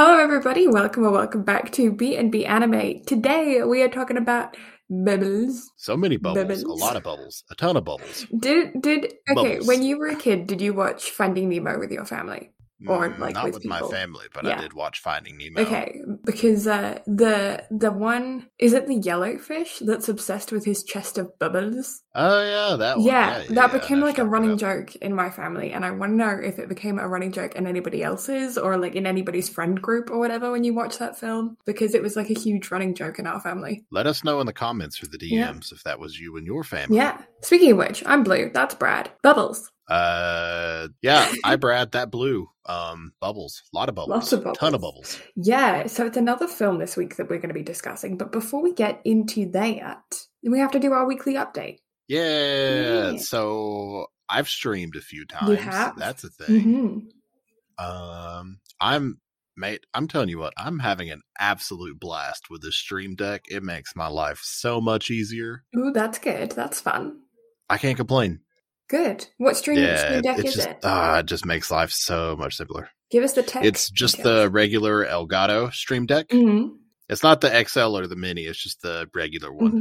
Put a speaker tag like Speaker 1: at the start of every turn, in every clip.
Speaker 1: Hello, everybody. Welcome or welcome back to B and B Anime. Today we are talking about bubbles.
Speaker 2: So many bubbles,
Speaker 1: Bubbles.
Speaker 2: a lot of bubbles, a ton of bubbles.
Speaker 1: Did did okay?
Speaker 2: Bubbles.
Speaker 1: When you were a kid, did you watch Finding Nemo with your family? Or,
Speaker 2: Mm,
Speaker 1: like,
Speaker 2: not
Speaker 1: with
Speaker 2: with, my family, but
Speaker 1: Yeah.
Speaker 2: I did watch Finding Nemo.
Speaker 1: Okay, because uh, the the one is it the yellowfish that's obsessed with his chest of bubbles?
Speaker 2: Oh yeah, that one.
Speaker 1: Yeah,
Speaker 2: Yeah,
Speaker 1: that
Speaker 2: yeah,
Speaker 1: became like a running joke in my family, and I want to know if it became a running joke in anybody else's or like in anybody's friend group or whatever when you watch that film because it was like a huge running joke in our family.
Speaker 2: Let us know in the comments or the DMs
Speaker 1: Yeah.
Speaker 2: if that was you and your family.
Speaker 1: Yeah. Speaking of which, I'm blue. That's Brad. Bubbles.
Speaker 2: Uh, yeah. I Brad that blue. Um, bubbles, a lot of bubbles,
Speaker 1: Lots of bubbles
Speaker 2: ton of
Speaker 1: bubbles. Yeah. So it's another film this week that we're going to be discussing. But before we get into that, we have to do our weekly update.
Speaker 2: Yeah.
Speaker 1: Yeah.
Speaker 2: So I've streamed a few times.
Speaker 1: have?
Speaker 2: That's a thing.
Speaker 1: hmm
Speaker 2: Um, I'm mate. I'm telling you what, I'm having an absolute blast with this stream deck. It makes my life so much easier.
Speaker 1: Ooh, that's good. That's fun.
Speaker 2: I can't complain.
Speaker 1: Good. What stream,
Speaker 2: yeah,
Speaker 1: stream deck
Speaker 2: it's
Speaker 1: is
Speaker 2: just
Speaker 1: it?
Speaker 2: ah, it just makes life so much simpler.
Speaker 1: Give us the text.
Speaker 2: It's just the regular Elgato Stream Deck.
Speaker 1: hmm
Speaker 2: It's not the XL or the Mini. It's just the regular one.
Speaker 1: hmm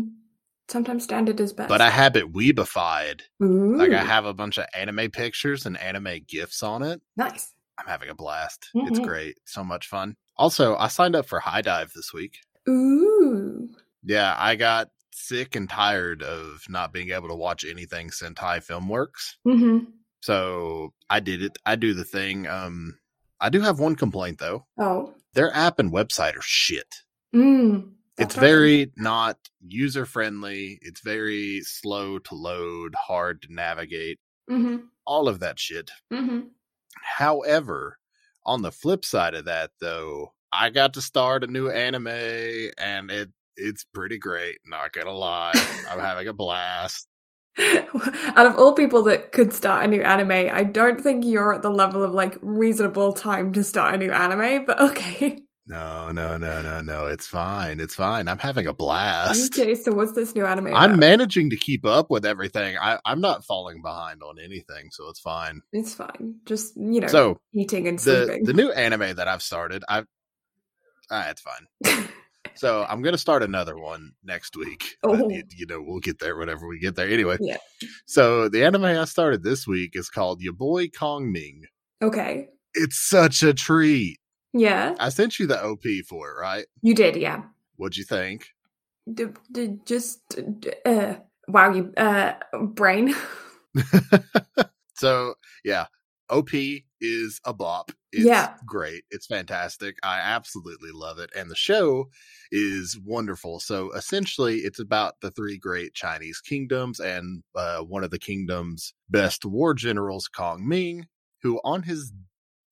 Speaker 1: Sometimes standard is best.
Speaker 2: But I have it weebified.
Speaker 1: Ooh,
Speaker 2: Like I have a bunch of anime pictures and anime gifs on it.
Speaker 1: nice.
Speaker 2: I'm having a blast. It's
Speaker 1: Mhm.
Speaker 2: great. So much fun. Also, I signed up for HIDIVE this week.
Speaker 1: Ooh.
Speaker 2: Yeah, I got sick and tired of not being able to watch anything Sentai Filmworks.
Speaker 1: hmm
Speaker 2: So I did it. I do the thing. Um, I do have one complaint though.
Speaker 1: Oh.
Speaker 2: Their app and website are shit.
Speaker 1: Mm.
Speaker 2: It's very not user friendly. It's very slow to load, hard to navigate,
Speaker 1: hmm
Speaker 2: all of that shit.
Speaker 1: hmm
Speaker 2: However, on the flip side of that though, I got to start a new anime and it it's pretty great, not gonna lie. I'm having a blast.
Speaker 1: Out of all people that could start a new anime, I don't think you're at the level of like reasonable time to start a new anime, but okay.
Speaker 2: No, no, no, no, no. It's fine. It's fine. I'm having a blast.
Speaker 1: Okay, so what's this new anime?
Speaker 2: I'm managing to keep up with everything. I, I'm not falling behind on anything, so it's fine.
Speaker 1: It's fine. Just, you know,
Speaker 2: So
Speaker 1: eating and
Speaker 2: the
Speaker 1: sleeping.
Speaker 2: the new anime that I've started, I've ah, it's fine. So I'm gonna start another one next week.
Speaker 1: Oh.
Speaker 2: you, you know, we'll get there whenever we get there. Anyway,
Speaker 1: Yeah.
Speaker 2: So the anime I started this week is called Your Boy Kong Ming.
Speaker 1: okay.
Speaker 2: It's such a treat.
Speaker 1: Yeah.
Speaker 2: I sent you the OP for it, right?
Speaker 1: You did, yeah.
Speaker 2: What'd you think?
Speaker 1: D- d- just, uh, wow, you, uh, brain.
Speaker 2: so yeah, OP is a bop. It's
Speaker 1: Yeah.
Speaker 2: great. It's fantastic. I absolutely love it. And the show is wonderful. So essentially it's about the three great Chinese kingdoms and uh, one of the kingdom's best war generals, Kong Ming, who on his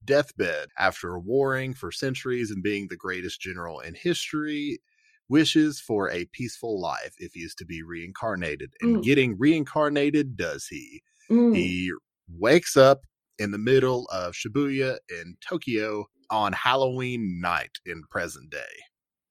Speaker 2: deathbed after warring for centuries and being the greatest general in history wishes for a peaceful life if he is to be reincarnated and
Speaker 1: Mm.
Speaker 2: getting reincarnated does he
Speaker 1: Mm.
Speaker 2: he wakes up in the middle of Shibuya in Tokyo on Halloween night in present day.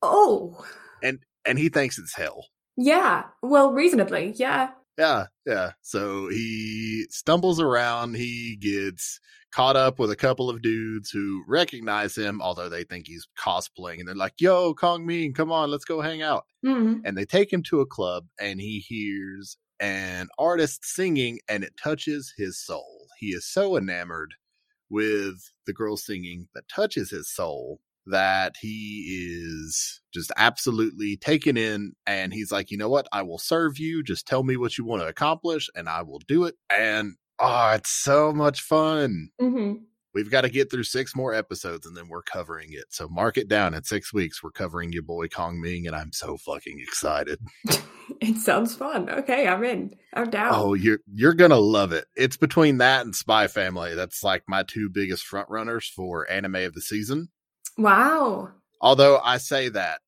Speaker 1: Oh,
Speaker 2: And and he thinks it's hell.
Speaker 1: yeah. Well, reasonably, yeah.
Speaker 2: Yeah, yeah. So he stumbles around. He gets caught up with a couple of dudes who recognize him, although they think he's cosplaying. And they're like, yo, Kong Ming, come on, let's go hang out.
Speaker 1: Mm.
Speaker 2: and they take him to a club and he hears an artist singing and it touches his soul. He is so enamored with the girl singing that touches his soul that he is just absolutely taken in and he's like, "You know what? I will serve you. Just tell me what you want to accomplish and I will do it." And oh, it's so much fun.
Speaker 1: hmm
Speaker 2: We've got to get through six more episodes and then we're covering it. So mark it down. In six weeks, we're covering your boy Kong Ming, and I'm so fucking excited.
Speaker 1: It sounds fun. Okay, I'm in. I'm down.
Speaker 2: Oh, you're you're gonna love it. It's between that and Spy Family. That's like my two biggest front runners for anime of the season.
Speaker 1: Wow.
Speaker 2: Although I say that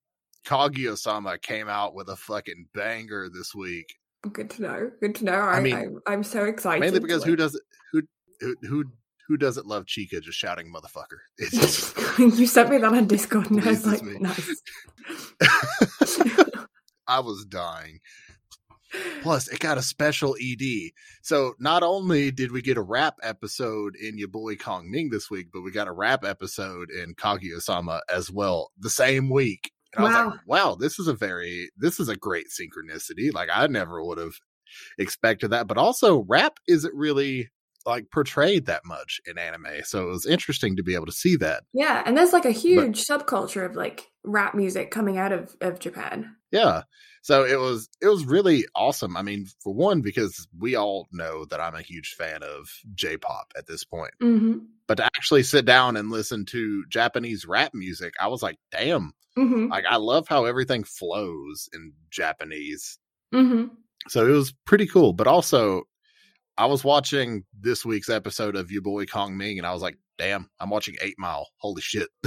Speaker 2: Kaguya-sama came out with a fucking banger this week.
Speaker 1: Good to know. Good to know. I, I
Speaker 2: mean,
Speaker 1: I, am so excited.
Speaker 2: Mainly because who does it who who who who doesn't love Chika just shouting motherfucker? It's just
Speaker 1: you sent me that on Discord, and I was like,
Speaker 2: me.
Speaker 1: nice.
Speaker 2: I was dying. Plus, it got a special ED. So not only did we get a rap episode in your boy Kong Ming this week, but we got a rap episode in Kaguya-sama as well the same week. And I was
Speaker 1: Wow.
Speaker 2: like, wow, this is a very, this is a great synchronicity. Like I never would have expected that. But also, rap isn't really like portrayed that much in anime. So it was interesting to be able to see that.
Speaker 1: Yeah, and there's like a huge subculture of like rap music coming out of of Japan.
Speaker 2: Yeah. So it was it was really awesome. I mean, for one, because we all know that I'm a huge fan of J-pop at this point.
Speaker 1: Mm-hmm.
Speaker 2: But to actually sit down and listen to Japanese rap music, I was like, damn.
Speaker 1: Mm-hmm.
Speaker 2: Like I love how everything flows in Japanese.
Speaker 1: Mm-hmm.
Speaker 2: So it was pretty cool. But also I was watching this week's episode of Your Boy Kong Ming and I was like, damn, I'm watching Eight Mile. Holy shit.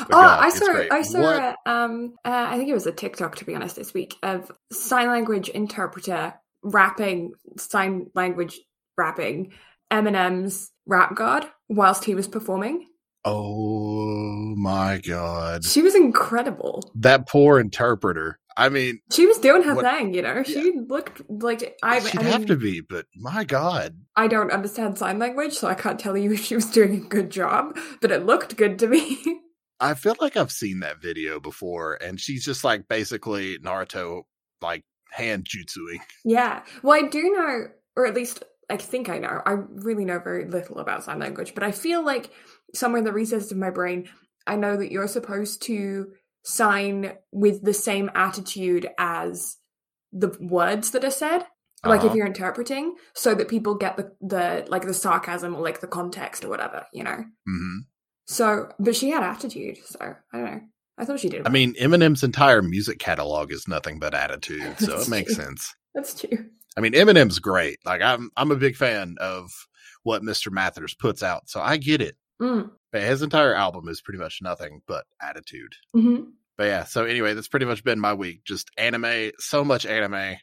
Speaker 1: Oh,
Speaker 2: God,
Speaker 1: I saw. I saw a, um uh, I think it was a TikTok to be honest this week of sign language interpreter rapping sign language rapping Eminem's Rap God whilst he was performing.
Speaker 2: Oh my God.
Speaker 1: She was incredible.
Speaker 2: That poor interpreter. I mean,
Speaker 1: She was doing her
Speaker 2: What-
Speaker 1: thing, you know. She looked like I,
Speaker 2: she'd
Speaker 1: I
Speaker 2: have to be, but my God.
Speaker 1: I don't understand sign language, so I can't tell you if she was doing a good job, but it looked good to me.
Speaker 2: I feel like I've seen that video before, and she's just like basically Naruto, like hand jutsuing.
Speaker 1: Yeah. Well, I do know, or at least I think I know. I really know very little about sign language, but I feel like somewhere in the recesses of my brain, I know that you're supposed to sign with the same attitude as the words that are said. Like if
Speaker 2: Uh-huh.
Speaker 1: you're interpreting, so that people get the the like the sarcasm or like the context or whatever, you know.
Speaker 2: hmm
Speaker 1: So, but she had attitude, so I don't know. I thought she did.
Speaker 2: I mean, Eminem's entire music catalog is nothing but attitude, so it makes
Speaker 1: true.
Speaker 2: sense.
Speaker 1: that's true.
Speaker 2: I mean, Eminem's great. Like I'm, I'm a big fan of what Mr. Mathers puts out, so I get it.
Speaker 1: Mm.
Speaker 2: But his entire album is pretty much nothing but attitude.
Speaker 1: hmm
Speaker 2: But yeah, so anyway, that's pretty much been my week. Just anime, so much anime.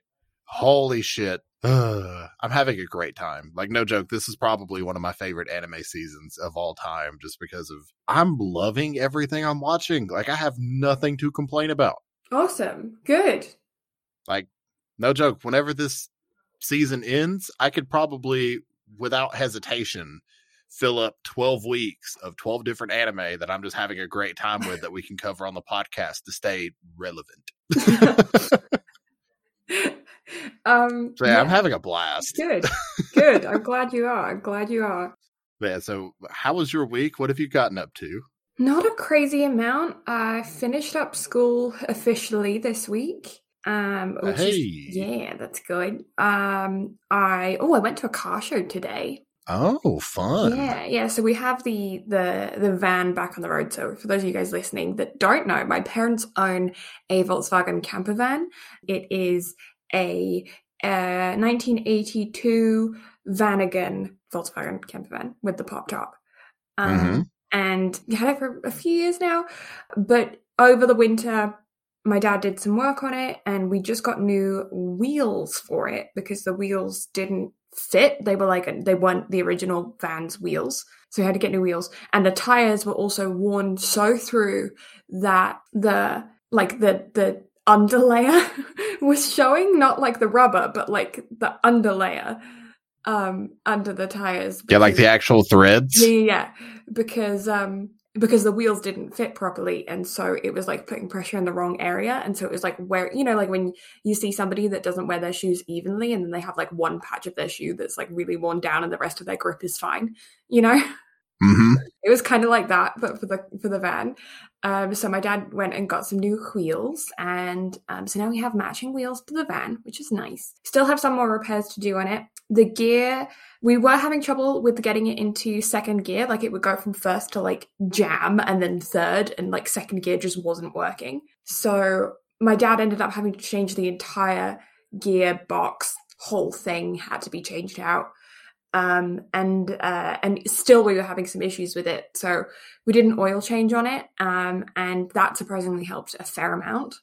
Speaker 2: Holy shit. Ugh, I'm having a great time. Like, no joke, this is probably one of my favorite anime seasons of all time just because of I'm loving everything I'm watching. Like, I have nothing to complain about.
Speaker 1: Awesome. Good.
Speaker 2: Like, no joke, whenever this season ends, I could probably, without hesitation, fill up 12 weeks of 12 different anime that I'm just having a great time with that we can cover on the podcast to stay relevant.
Speaker 1: um,
Speaker 2: So yeah, I'm having a blast.
Speaker 1: good, good. I'm glad you are. I'm glad you are.
Speaker 2: Yeah, so how was your week? What have you gotten up to?
Speaker 1: Not a crazy amount. I finished up school officially this week. Um, which
Speaker 2: Hey.
Speaker 1: is yeah, that's good. Um, I oh, I went to a car show today.
Speaker 2: Oh, fun.
Speaker 1: Yeah, yeah. So we have the the the van back on the road. So for those of you guys listening that don't know, my parents own a Volkswagen camper van. It is a uh, 1982 Vanagon Volkswagen camper van with the pop top. Um,
Speaker 2: Mhm.
Speaker 1: And had it for a few years now. But over the winter, my dad did some work on it and we just got new wheels for it because the wheels didn't fit. They were like, they weren't the original van's wheels. So we had to get new wheels. And the tires were also worn so through that the, like the, the underlayer was showing, not like the rubber, but like the underlayer um under the tires
Speaker 2: Yeah, like the actual threads.
Speaker 1: yeah, yeah, yeah. Because um because the wheels didn't fit properly and so it was like putting pressure in the wrong area and so it was like where you know like when you see somebody that doesn't wear their shoes evenly and then they have like one patch of their shoe that's like really worn down and the rest of their grip is fine you know?
Speaker 2: Hmm
Speaker 1: it was kind of like that but for the for the van. Um so my dad went and got some new wheels and um so now we have matching wheels to the van which is nice. Still have some more repairs to do on it the gear we were having trouble with getting it into second gear like it would go from first to like jam and then third and like second gear just wasn't working so my dad ended up having to change the entire gearbox whole thing had to be changed out um, and uh, and still we were having some issues with it. So we did an oil change on it, um, and that surprisingly helped a fair amount,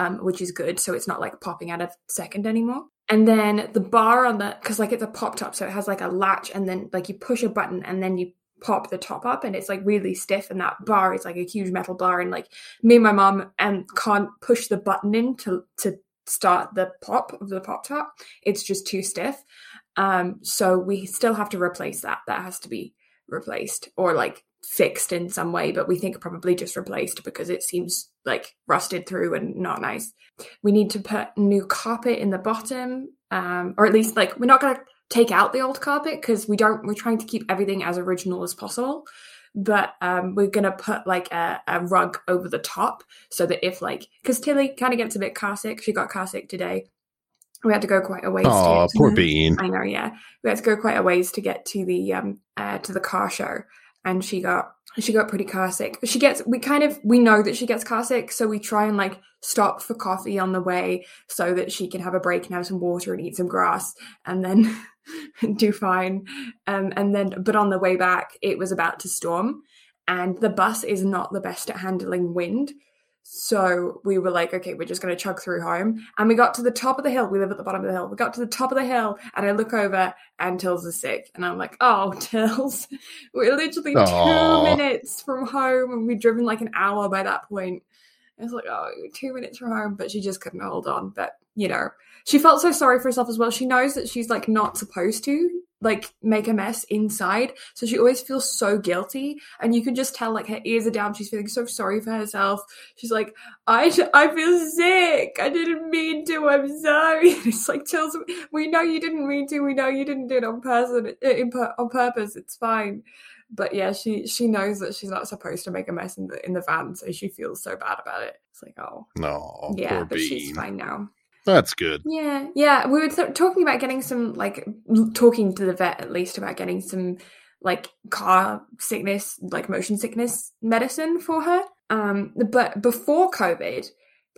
Speaker 1: um, which is good. So it's not like popping out of second anymore. And then the bar on the because like it's a pop top, so it has like a latch, and then like you push a button, and then you pop the top up and it's like really stiff and that bar is like a huge metal bar and like me and my mom and can't push the button in to to start the pop of the pop top. It's just too stiff. Um so we still have to replace that. That has to be replaced or like fixed in some way but we think probably just replaced because it seems like rusted through and not nice. We need to put new carpet in the bottom um or at least like we're not going to take out the old carpet because we don't we're trying to keep everything as original as possible. But um, we're gonna put like a, a rug over the top so that if like because tilly kind of gets a bit car sick she got car sick today. We had to go quite a ways
Speaker 2: Oh, poor Bean.
Speaker 1: i know yeah. We had to go quite a ways to get to the um uh, to the car show and she got she got pretty car sick she gets we kind of we know that she gets car sick so we try and like stop for coffee on the way so that she can have a break and have some water and eat some grass and then do fine. Um and then but on the way back it was about to storm and the bus is not the best at handling wind so we were like, okay, we're just going to chug through home. And we got to the top of the hill. We live at the bottom of the hill. We got to the top of the hill and I look over and Tills is sick. And I'm like, oh, Tills, we're literally
Speaker 2: Aw.
Speaker 1: two minutes from home and we'd driven like an hour by that point. I was like, oh, two minutes from home. But she just couldn't hold on. But, you know, she felt so sorry for herself as well. She knows that she's like not supposed to like make a mess inside. So she always feels so guilty. And you can just tell like her ears are down. She's feeling so sorry for herself. She's like, I, I feel sick. I didn't mean to. I'm sorry. And it's like, tells we know you didn't mean to. We know you didn't do it on person, uh, in, on purpose. It's fine. But yeah, she she knows that she's not supposed to make a mess in the in the van, so she feels so bad about it. It's like, oh,
Speaker 2: No,
Speaker 1: yeah, but she's fine now.
Speaker 2: That's good.
Speaker 1: Yeah, yeah. We were th- talking about getting some, like, talking to the vet at least about getting some, like, car sickness, like motion sickness medicine for her. Um, but before COVID,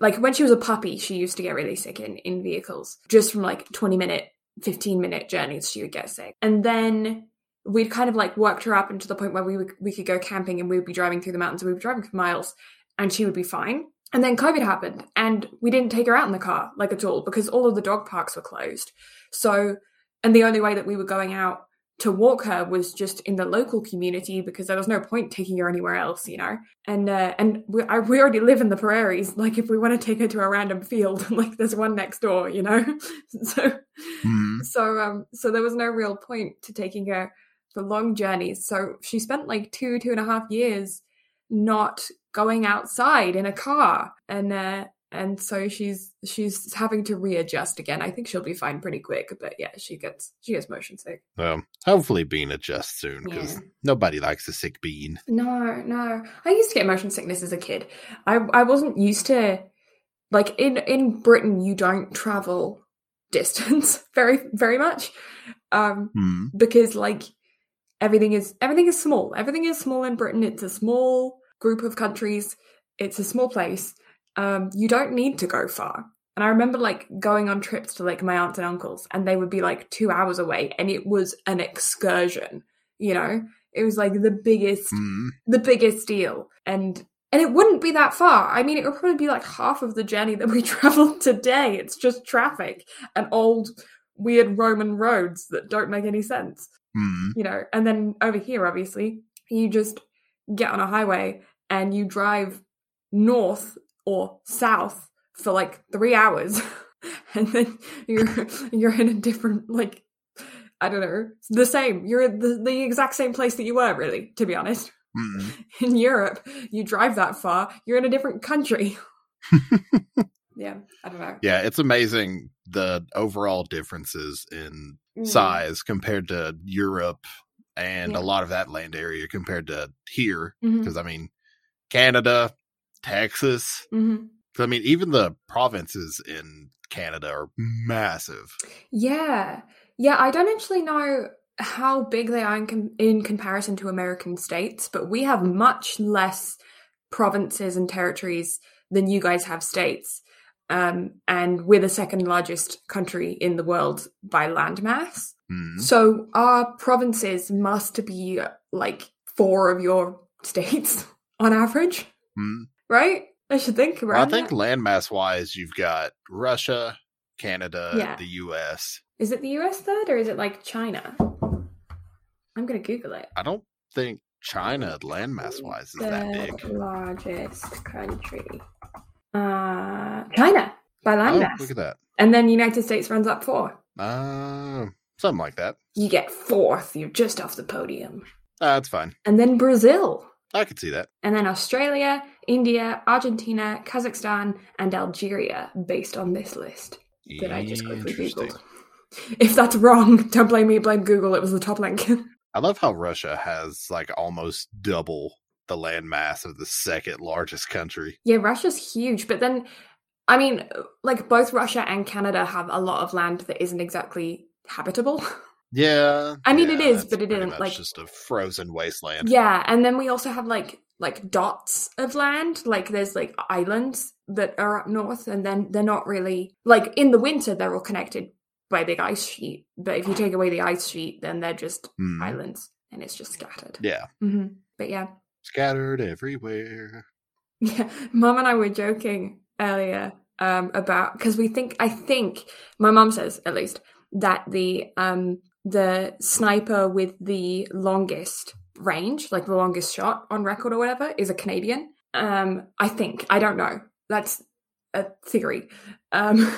Speaker 1: like when she was a puppy, she used to get really sick in in vehicles, just from like twenty minute, fifteen minute journeys. She would get sick, and then we'd kind of like worked her up into the point where we would, we could go camping and we would be driving through the mountains. We would be driving for miles, and she would be fine. And then COVID happened, and we didn't take her out in the car, like at all, because all of the dog parks were closed. So, and the only way that we were going out to walk her was just in the local community because there was no point taking her anywhere else, you know. And uh, and we, I, we already live in the prairies. Like, if we want to take her to a random field, like there's one next door, you know. so,
Speaker 2: Hmm.
Speaker 1: so um, so there was no real point to taking her for long journeys. So she spent like two two and a half years not going outside in a car. And uh and so she's she's having to readjust again. I think she'll be fine pretty quick but yeah she gets she gets motion sick.
Speaker 2: Um, hopefully Bean adjusts soon because
Speaker 1: Yeah.
Speaker 2: nobody likes a sick Bean.
Speaker 1: no no. I used to get motion sickness as a kid. I i wasn't used to like in in britain you don't travel distance very very much um
Speaker 2: Hmm.
Speaker 1: because like everything is everything is small. Everything is small in britain. It's a small group of countries it's a small place um you don't need to go far. And i remember like going on trips to like my aunts and uncles and they would be like two hours away and it was an excursion you know? It was like the biggest
Speaker 2: Hmm.
Speaker 1: the biggest deal. And and it wouldn't be that far. I mean it would probably be like half of the journey that we traveled today. It's just traffic and old weird roman roads that don't make any sense
Speaker 2: Hmm.
Speaker 1: you know? And then over here obviously you just get on a highway and you drive north or south for like three hours and then you're you're in a different like i don't know the same you're the, the exact same place that you were really to be honest
Speaker 2: Hmm.
Speaker 1: in europe you drive that far you're in a different country yeah i don't know
Speaker 2: Yeah, it's amazing the overall differences in
Speaker 1: Mm.
Speaker 2: size compared to Europe and
Speaker 1: Yeah.
Speaker 2: a lot of that land area compared to here. Because, I mean, Canada, Texas,
Speaker 1: mhm.
Speaker 2: I mean, even the provinces in Canada are massive.
Speaker 1: Yeah. Yeah, I don't actually know how big they are in, com- in comparison to American states, but we have much less provinces and territories than you guys have states. Um, and we're the second largest country in the world by landmass.
Speaker 2: Hmm.
Speaker 1: So our provinces must be like four of your states on average,
Speaker 2: Hmm.
Speaker 1: right? I should think
Speaker 2: Well, I think landmass wise, you've got Russia, Canada,
Speaker 1: Yeah.
Speaker 2: the US.
Speaker 1: Is it the US third or is it like China? I'm going to Google it.
Speaker 2: I don't think China, landmass wise, is that
Speaker 1: Third
Speaker 2: big.
Speaker 1: largest country. Uh, China by landmass.
Speaker 2: Oh, look at that.
Speaker 1: And then United States runs up four.
Speaker 2: Uh, something like that.
Speaker 1: You get fourth. You're just off the podium.
Speaker 2: Uh, that's fine.
Speaker 1: And then Brazil.
Speaker 2: I could see that.
Speaker 1: And then Australia, India, Argentina, Kazakhstan, and Algeria, based on this list that I just quickly Googled. If that's wrong, don't blame me, blame Google. It was the top link.
Speaker 2: I love how Russia has like almost double the land mass of the second largest country.
Speaker 1: yeah, Russia's huge. But then, I mean, like both Russia and Canada have a lot of land that isn't exactly habitable.
Speaker 2: Yeah,
Speaker 1: I mean, it
Speaker 2: yeah,
Speaker 1: is,
Speaker 2: that's
Speaker 1: but it isn't, like-
Speaker 2: just a frozen wasteland.
Speaker 1: Yeah, and then we also have like like dots of land. Like there's like islands that are up north, and then they're not really like in the winter they're all connected by a big ice sheet. But if you take away the ice sheet, then they're just
Speaker 2: Hmm.
Speaker 1: islands, and it's just scattered.
Speaker 2: Yeah,
Speaker 1: hmm But yeah,
Speaker 2: scattered everywhere.
Speaker 1: yeah. Mom and I were joking earlier um, about because we think I think my mom says at least that the um the sniper with the longest range, like the longest shot on record or whatever, is a Canadian. Um, I think I don't know. That's a theory. Um,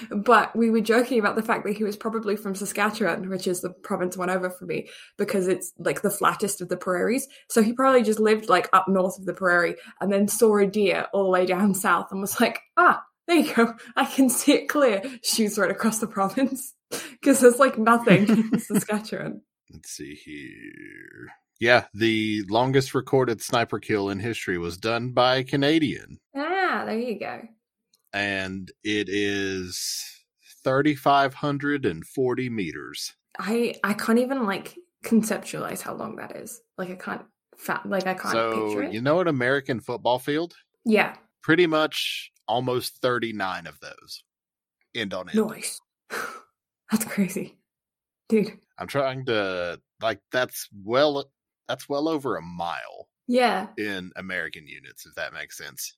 Speaker 1: but we were joking about the fact that he was probably from Saskatchewan, which is the province one over for me, because it's like the flattest of the prairies. So he probably just lived like up north of the prairie and then saw a deer all the way down south and was like, ah, there you go. I can see it clear. Shoots right across the province because there's like nothing in Saskatchewan.
Speaker 2: Let's see here. Yeah, the longest recorded sniper kill in history was done by a Canadian,
Speaker 1: Ah, there you go.
Speaker 2: and it is 3,540 meters.
Speaker 1: I I can't even like conceptualize how long that is. Like I can't fa- like I can't
Speaker 2: So,
Speaker 1: picture it.
Speaker 2: you know an American football field?
Speaker 1: yeah,
Speaker 2: Pretty much almost 39 of those. End on end.
Speaker 1: noise. That's crazy, dude.
Speaker 2: I'm trying to, like, that's well, that's well over a mile
Speaker 1: Yeah.
Speaker 2: in American units, if that makes sense.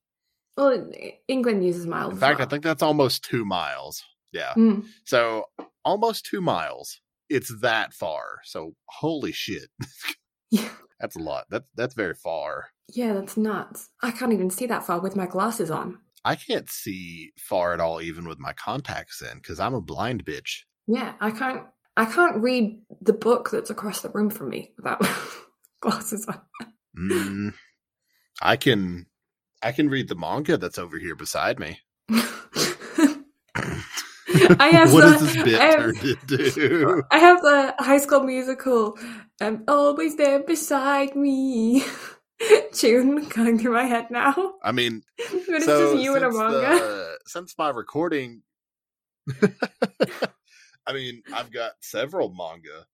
Speaker 1: Well, England uses miles.
Speaker 2: In fact, I think that's almost two miles. Yeah.
Speaker 1: Mm.
Speaker 2: So almost two miles. It's that far. So holy shit.
Speaker 1: Yeah.
Speaker 2: That's a lot. That's that's very far.
Speaker 1: Yeah, that's nuts. I can't even see that far with my glasses on.
Speaker 2: I can't see far at all even with my contacts in because I'm a blind bitch.
Speaker 1: Yeah, I can't. I can't read the book that's across the room from me without glasses on.
Speaker 2: Mm, I can I can read the manga that's over here beside me.
Speaker 1: I have
Speaker 2: what
Speaker 1: the,
Speaker 2: is this bit
Speaker 1: I have,
Speaker 2: turned into?
Speaker 1: I have the High School Musical. I'm always there beside me. Tune going through my head now,
Speaker 2: I mean,
Speaker 1: but it's
Speaker 2: so
Speaker 1: just you and a manga.
Speaker 2: the- since my recording, I mean, I've got several manga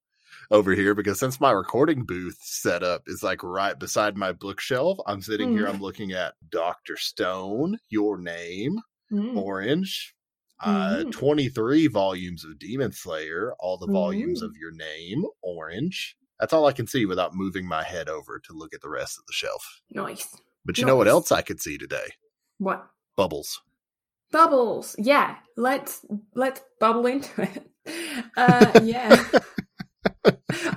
Speaker 2: over here because since my recording booth setup is like right beside my bookshelf, I'm sitting here.
Speaker 1: Mm.
Speaker 2: I'm looking at Doctor Stone, Your Name,
Speaker 1: Mm.
Speaker 2: Orange. Uh,
Speaker 1: Mm.
Speaker 2: 23 volumes of Demon Slayer, all the volumes
Speaker 1: Mm.
Speaker 2: of Your Name, Orange. That's all I can see without moving my head over to look at the rest of the shelf.
Speaker 1: Nice.
Speaker 2: But you know what else I could see today?
Speaker 1: What?
Speaker 2: Bubbles.
Speaker 1: Bubbles. Yeah. Let's let's bubble into it. Uh yeah.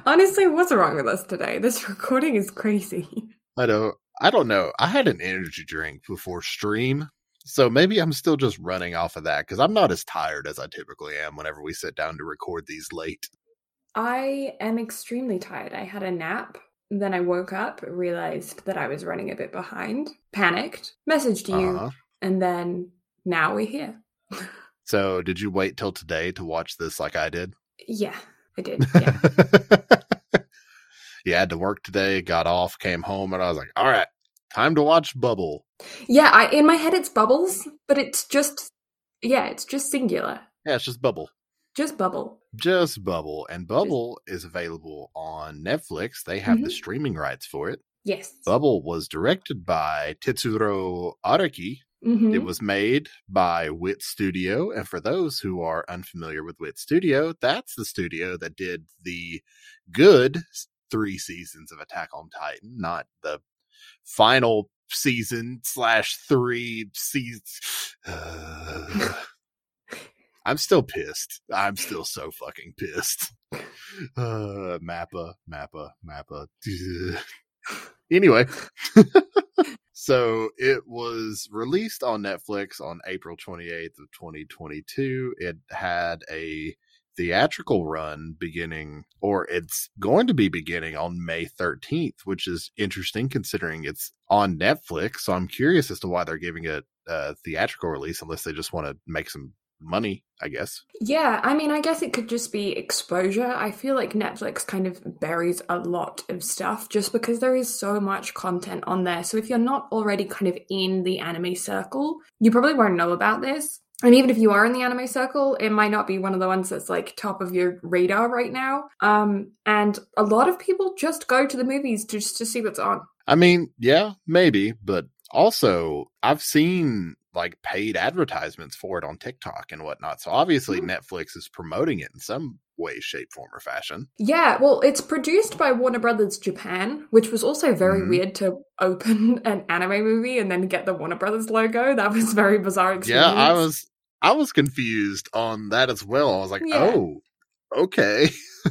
Speaker 1: Honestly, what's wrong with us today? This recording is crazy.
Speaker 2: I don't I don't know. I had an energy drink before stream. So maybe I'm still just running off of that because I'm not as tired as I typically am whenever we sit down to record these late.
Speaker 1: I am extremely tired. I had a nap, then I woke up, realized that I was running a bit behind, panicked, messaged you,
Speaker 2: Uh-huh.
Speaker 1: and then now we're here.
Speaker 2: So did you wait till today to watch this like I did?
Speaker 1: Yeah, I did. Yeah.
Speaker 2: you had to work today, got off, came home, and I was like, all right, time to watch Bubble.
Speaker 1: yeah, I in my head it's bubbles, but it's just yeah, it's just singular.
Speaker 2: Yeah, it's just Bubble.
Speaker 1: Just bubble.
Speaker 2: Just Bubble. And Bubble is available on Netflix. They have the
Speaker 1: Mhm.
Speaker 2: streaming rights for it.
Speaker 1: Yes.
Speaker 2: Bubble was directed by Tetsuro Araki.
Speaker 1: Mhm.
Speaker 2: It was made by Wit Studio. And for those who are unfamiliar with Wit Studio, that's the studio that did the good three seasons of Attack on Titan, not the final season slash three seasons. I'm still pissed. I'm still so fucking pissed. Uh, Mappa, Mappa, Mappa. anyway, so it was released on Netflix on April 28th of 2022. It had a theatrical run beginning, or it's going to be beginning on May 13th, which is interesting considering it's on Netflix. So I'm curious as to why they're giving it a theatrical release, unless they just want to make some money, I guess.
Speaker 1: Yeah, I mean, I guess it could just be exposure. I feel like Netflix kind of buries a lot of stuff just because there is so much content on there. So if you're not already kind of in the anime circle, you probably won't know about this. And even if you are in the anime circle, it might not be one of the ones that's like top of your radar right now. Um, and a lot of people just go to the movies just to see what's on.
Speaker 2: I mean, yeah, maybe, but also I've seen like paid advertisements for it on TikTok and whatnot. So obviously mm-hmm. Netflix is promoting it in some way, shape, form, or fashion.
Speaker 1: Yeah, well, it's produced by Warner Brothers Japan, which was also very mm-hmm. weird to open an anime movie and then get the Warner Brothers logo. That was very bizarre experience.
Speaker 2: Yeah, I was I was confused on that as well. I was like, yeah. oh, okay.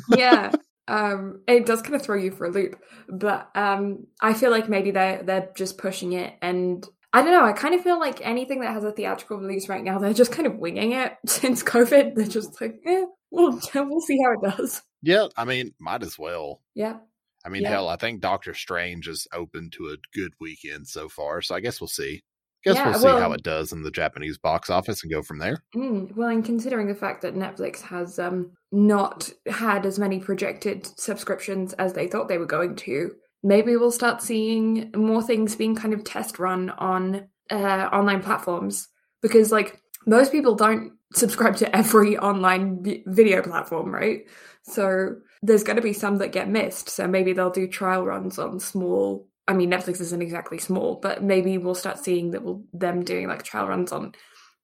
Speaker 1: yeah. Um, it does kind of throw you for a loop, but um, I feel like maybe they they're just pushing it and I don't know. I kind of feel like anything that has a theatrical release right now, they're just kind of winging it since COVID. They're just like, eh, we'll, we'll see how it does.
Speaker 2: Yeah, I mean, might as well.
Speaker 1: Yeah.
Speaker 2: I mean, yeah. hell, I think Doctor Strange is open to a good weekend so far, so I guess we'll see. Guess yeah, we'll see well, how it does in the Japanese box office and go from there.
Speaker 1: Mm, well, and considering the fact that Netflix has um, not had as many projected subscriptions as they thought they were going to, maybe we'll start seeing more things being kind of test run on uh, online platforms. Because like most people don't subscribe to every online v- video platform right? So there's going to be some that get missed. So maybe they'll do trial runs on small i mean netflix isn't exactly small but maybe we'll start seeing that we'll them doing like trial runs on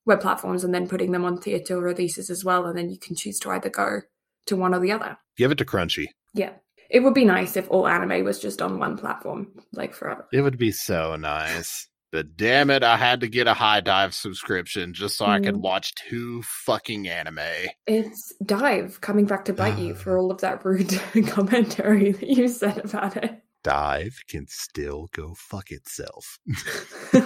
Speaker 1: web platforms and then putting them on theater releases as well and then you can choose to either go to one or the other.
Speaker 2: Give it to crunchy.
Speaker 1: Yeah it would be nice if all anime was just on one platform, like forever.
Speaker 2: It would be so nice. But damn it, I had to get a HIDIVE subscription just so mm. I could mm. watch two fucking anime.
Speaker 1: It's Dive coming back to bite you for all of that rude commentary that you said about it.
Speaker 2: Dive can still go fuck itself.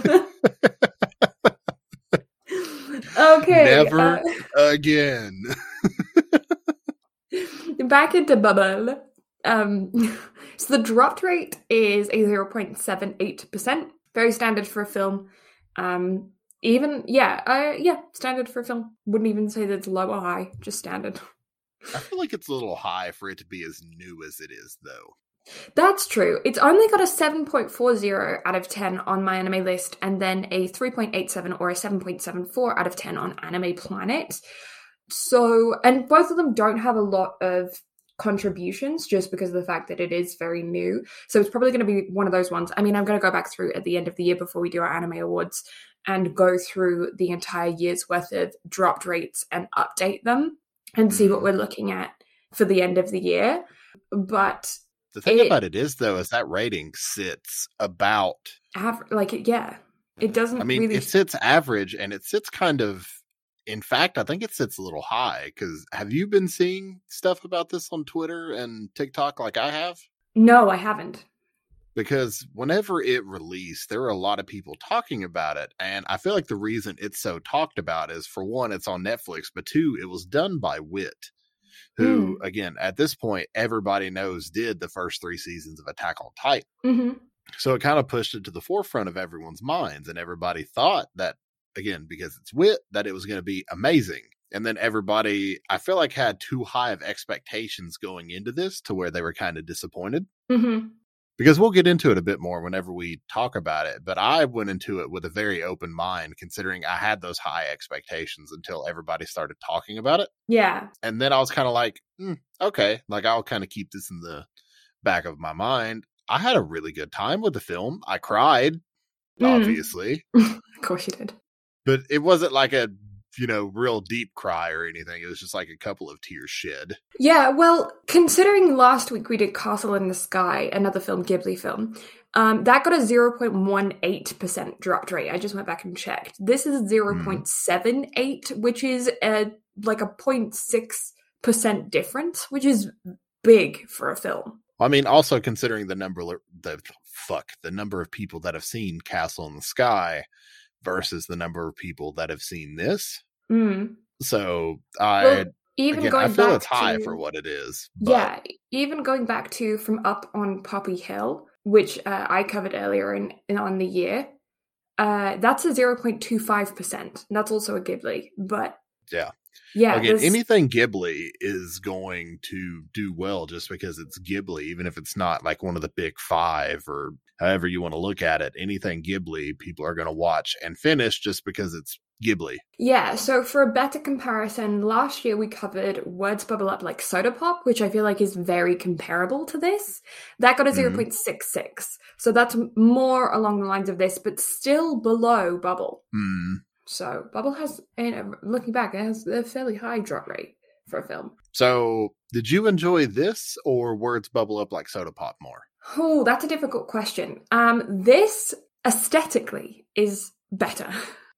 Speaker 1: okay.
Speaker 2: Never uh, again.
Speaker 1: back into bubble. Um, so the dropped rate is a 0.78%, very standard for a film. Um, even, yeah, uh, yeah, standard for a film. Wouldn't even say that it's low or high, just standard.
Speaker 2: I feel like it's a little high for it to be as new as it is, though.
Speaker 1: That's true. It's only got a 7.40 out of 10 on MyAnimeList and then a 3.87 or a 7.74 out of 10 on Anime Planet. So, and both of them don't have a lot of contributions just because of the fact that it is very new. So it's probably going to be one of those ones. I mean, I'm going to go back through at the end of the year before we do our anime awards and go through the entire year's worth of dropped rates and update them and see what mm-hmm. we're looking at for the end of the year. But
Speaker 2: the thing it, about it is, though, is that rating sits about
Speaker 1: aver- like yeah, it doesn't.
Speaker 2: I mean,
Speaker 1: really...
Speaker 2: it sits average, and it sits kind of in fact, I think it sits a little high because have you been seeing stuff about this on Twitter and TikTok like I have?
Speaker 1: No, I haven't.
Speaker 2: Because whenever it released, there were a lot of people talking about it. And I feel like the reason it's so talked about is for one, it's on Netflix, but two, it was done by Wit, who, mm. again, at this point, everybody knows did the first three seasons of Attack on Titan. Mm-hmm. So it kind of pushed it to the forefront of everyone's minds, and everybody thought that again because it's wit that it was going to be amazing and then everybody i feel like had too high of expectations going into this to where they were kind of disappointed. Mm-hmm. because we'll get into it a bit more whenever we talk about it but i went into it with a very open mind considering i had those high expectations until everybody started talking about it.
Speaker 1: Yeah.
Speaker 2: And then i was kind of like mm, okay. Like i'll kind of keep this in the back of my mind. I had a really good time with the film. I cried mm. obviously.
Speaker 1: Of course you did
Speaker 2: but it wasn't like a you know real deep cry or anything. It was just like a couple of tears shed.
Speaker 1: Yeah, well, considering last week we did Castle in the Sky, another film Ghibli film. Um, that got a 0.18% dropped rate. I just went back and checked. This is 0.78, mm. which is a like a 0.6 percent difference, which is big for a film.
Speaker 2: I mean, also considering the number, the fuck, the number of people that have seen Castle in the Sky versus the number of people that have seen this.
Speaker 1: Mm.
Speaker 2: So I,
Speaker 1: Well, even
Speaker 2: again,
Speaker 1: going
Speaker 2: I feel
Speaker 1: back
Speaker 2: it's high
Speaker 1: to-
Speaker 2: for what it is. But
Speaker 1: Yeah, even going back to from up on Poppy Hill, which uh, I covered earlier in, in on the year, uh, that's a zero point two five percent. That's also a Ghibli, but
Speaker 2: Yeah.
Speaker 1: Yeah.
Speaker 2: again,
Speaker 1: there's-
Speaker 2: anything Ghibli is going to do well just because it's Ghibli, even if it's not like one of the big five or however you want to look at it. Anything Ghibli, people are going to watch and finish just because it's Ghibli.
Speaker 1: Yeah, so for a better comparison, last year we covered Words Bubble Up Like Soda Pop, which I feel like is very comparable to this. That got a
Speaker 2: Mhm.
Speaker 1: 0.66. So that's more along the lines of this, but still below Bubble.
Speaker 2: Hmm.
Speaker 1: So Bubble has, and looking back, it has a fairly high drop rate for a film.
Speaker 2: So, did you enjoy this or Words Bubble Up Like Soda Pop more?
Speaker 1: Oh, that's a difficult question. Um, this aesthetically is better.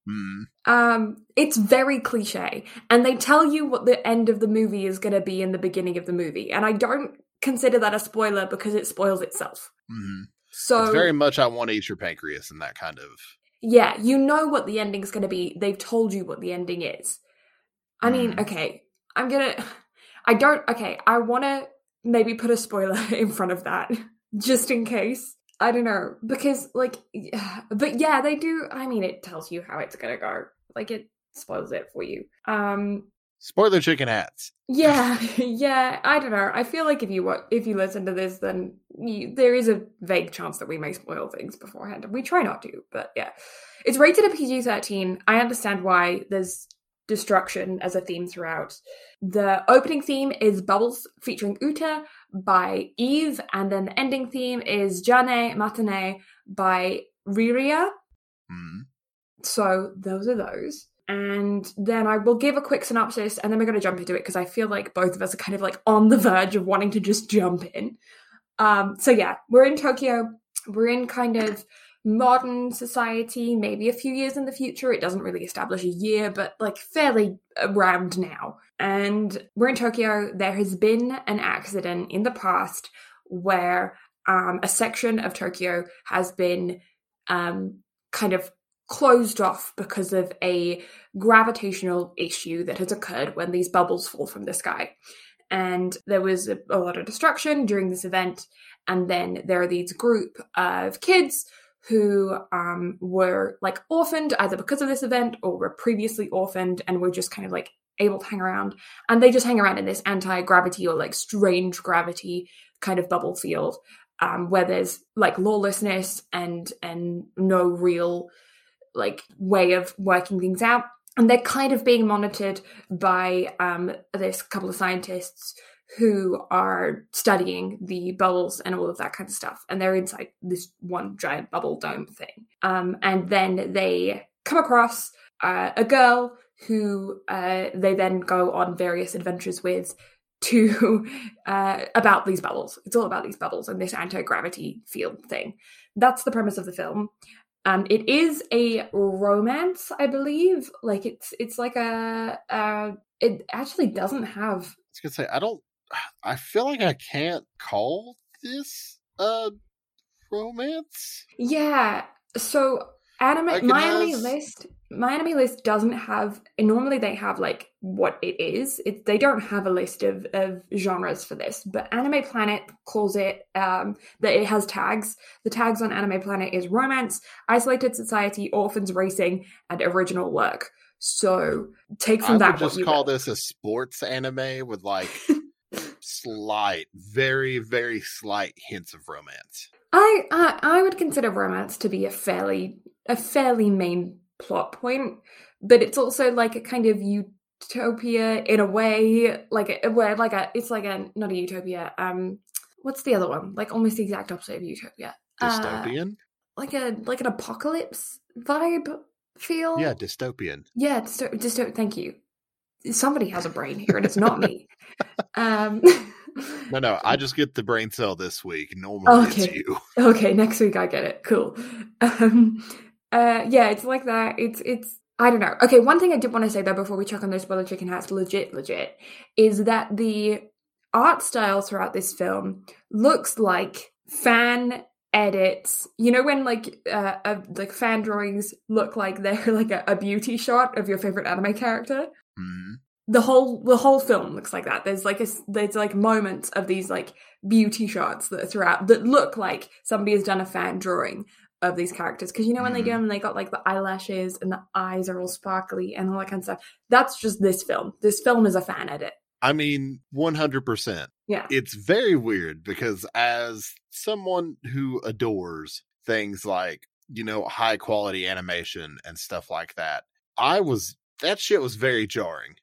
Speaker 2: Hmm.
Speaker 1: Um, it's very cliche, and they tell you what the end of the movie is going to be in the beginning of the movie, and I don't consider that a spoiler because it spoils itself.
Speaker 2: Hmm.
Speaker 1: So
Speaker 2: it's very much I want to eat your pancreas and that kind of.
Speaker 1: Yeah, you know what the ending's going to be. They've told you what the ending is. I mean,
Speaker 2: Mhm.
Speaker 1: okay, I'm gonna. I don't. Okay, I want to maybe put a spoiler in front of that just in case. I don't know because like, but yeah, they do. I mean, it tells you how it's gonna go. Like it spoils it for you. Um,
Speaker 2: Spoiler chicken hats.
Speaker 1: yeah, yeah. I don't know. I feel like if you wa- if you listen to this, then you, there is a vague chance that we may spoil things beforehand. We try not to, but yeah, it's rated a PG thirteen. I understand why there's destruction as a theme throughout. The opening theme is Bubbles featuring Uta by Eve, and then the ending theme is Jane Matane by Riria.
Speaker 2: Hmm.
Speaker 1: So those are those. And then I will give a quick synopsis and then we're going to jump into it because I feel like both of us are kind of like on the verge of wanting to just jump in. Um, so yeah, we're in Tokyo. We're in kind of modern society, maybe a few years in the future. It doesn't really establish a year, but like fairly around now. And we're in Tokyo. There has been an accident in the past where um, a section of Tokyo has been um, kind of closed off because of a gravitational issue that has occurred when these bubbles fall from the sky. And there was a, a lot of destruction during this event. And then there are these group of kids who um, were like orphaned either because of this event or were previously orphaned and were just kind of like able to hang around. And they just hang around in this anti gravity or like strange gravity kind of bubble field um, where there's like lawlessness and and no real like way of working things out and they're kind of being monitored by um, this couple of scientists who are studying the bubbles and all of that kind of stuff and they're inside this one giant bubble dome thing um, and then they come across uh, a girl who uh, they then go on various adventures with to uh, about these bubbles. It's all about these bubbles and this anti gravity field thing. That's the premise of the film. Um, it is a romance, I believe. Like it's it's like a uh, it actually doesn't have.
Speaker 2: I was gonna say I don't. I feel like I can't call this a romance.
Speaker 1: Yeah. So anime my anime
Speaker 2: has-
Speaker 1: list MyAnimeList doesn't have normally they have like what it is. It, they don't have a list of, of genres for this but anime planet calls it um that it has tags. The tags on anime planet is romance isolated society orphans racing and original work. So take from
Speaker 2: I
Speaker 1: that
Speaker 2: would
Speaker 1: what
Speaker 2: just call this a sports anime with like slight, very, very slight hints of romance.
Speaker 1: I, I I would consider romance to be a fairly a fairly main plot point, but it's also like a kind of utopia in a way, like a where like a it's like a not a utopia. Um, what's the other one? Like almost the exact opposite of utopia. Uh,
Speaker 2: Dystopian?
Speaker 1: like a like an apocalypse vibe feel.
Speaker 2: yeah, dystopian.
Speaker 1: yeah. Dysto- dysto- thank you. Somebody has a brain here, and it's not me. Um.
Speaker 2: No, no, I just get the brain cell this week. Normally it's
Speaker 1: Okay.
Speaker 2: you.
Speaker 1: Okay, next week I get it. Cool. Um, uh, yeah, it's like that. It's it's. I don't know. Okay, one thing I did want to say though before we chuck on those spoiler chicken hats, legit, legit, is that the art style throughout this film looks like fan edits. You know when like uh, uh like fan drawings look like they're like a, a beauty shot of your favorite anime character.
Speaker 2: Mhm.
Speaker 1: The whole the whole film looks like that. There's like a there's like moments of these like beauty shots that are throughout that look like somebody has done a fan drawing of these characters because you know when they do
Speaker 2: Mhm.
Speaker 1: them they got like the eyelashes and the eyes are all sparkly and all that kind of stuff that's just this film this film is a fan edit
Speaker 2: I mean, 100%.
Speaker 1: yeah
Speaker 2: It's very weird because, as someone who adores things like, you know, high quality animation and stuff like that, I was, that shit was very jarring.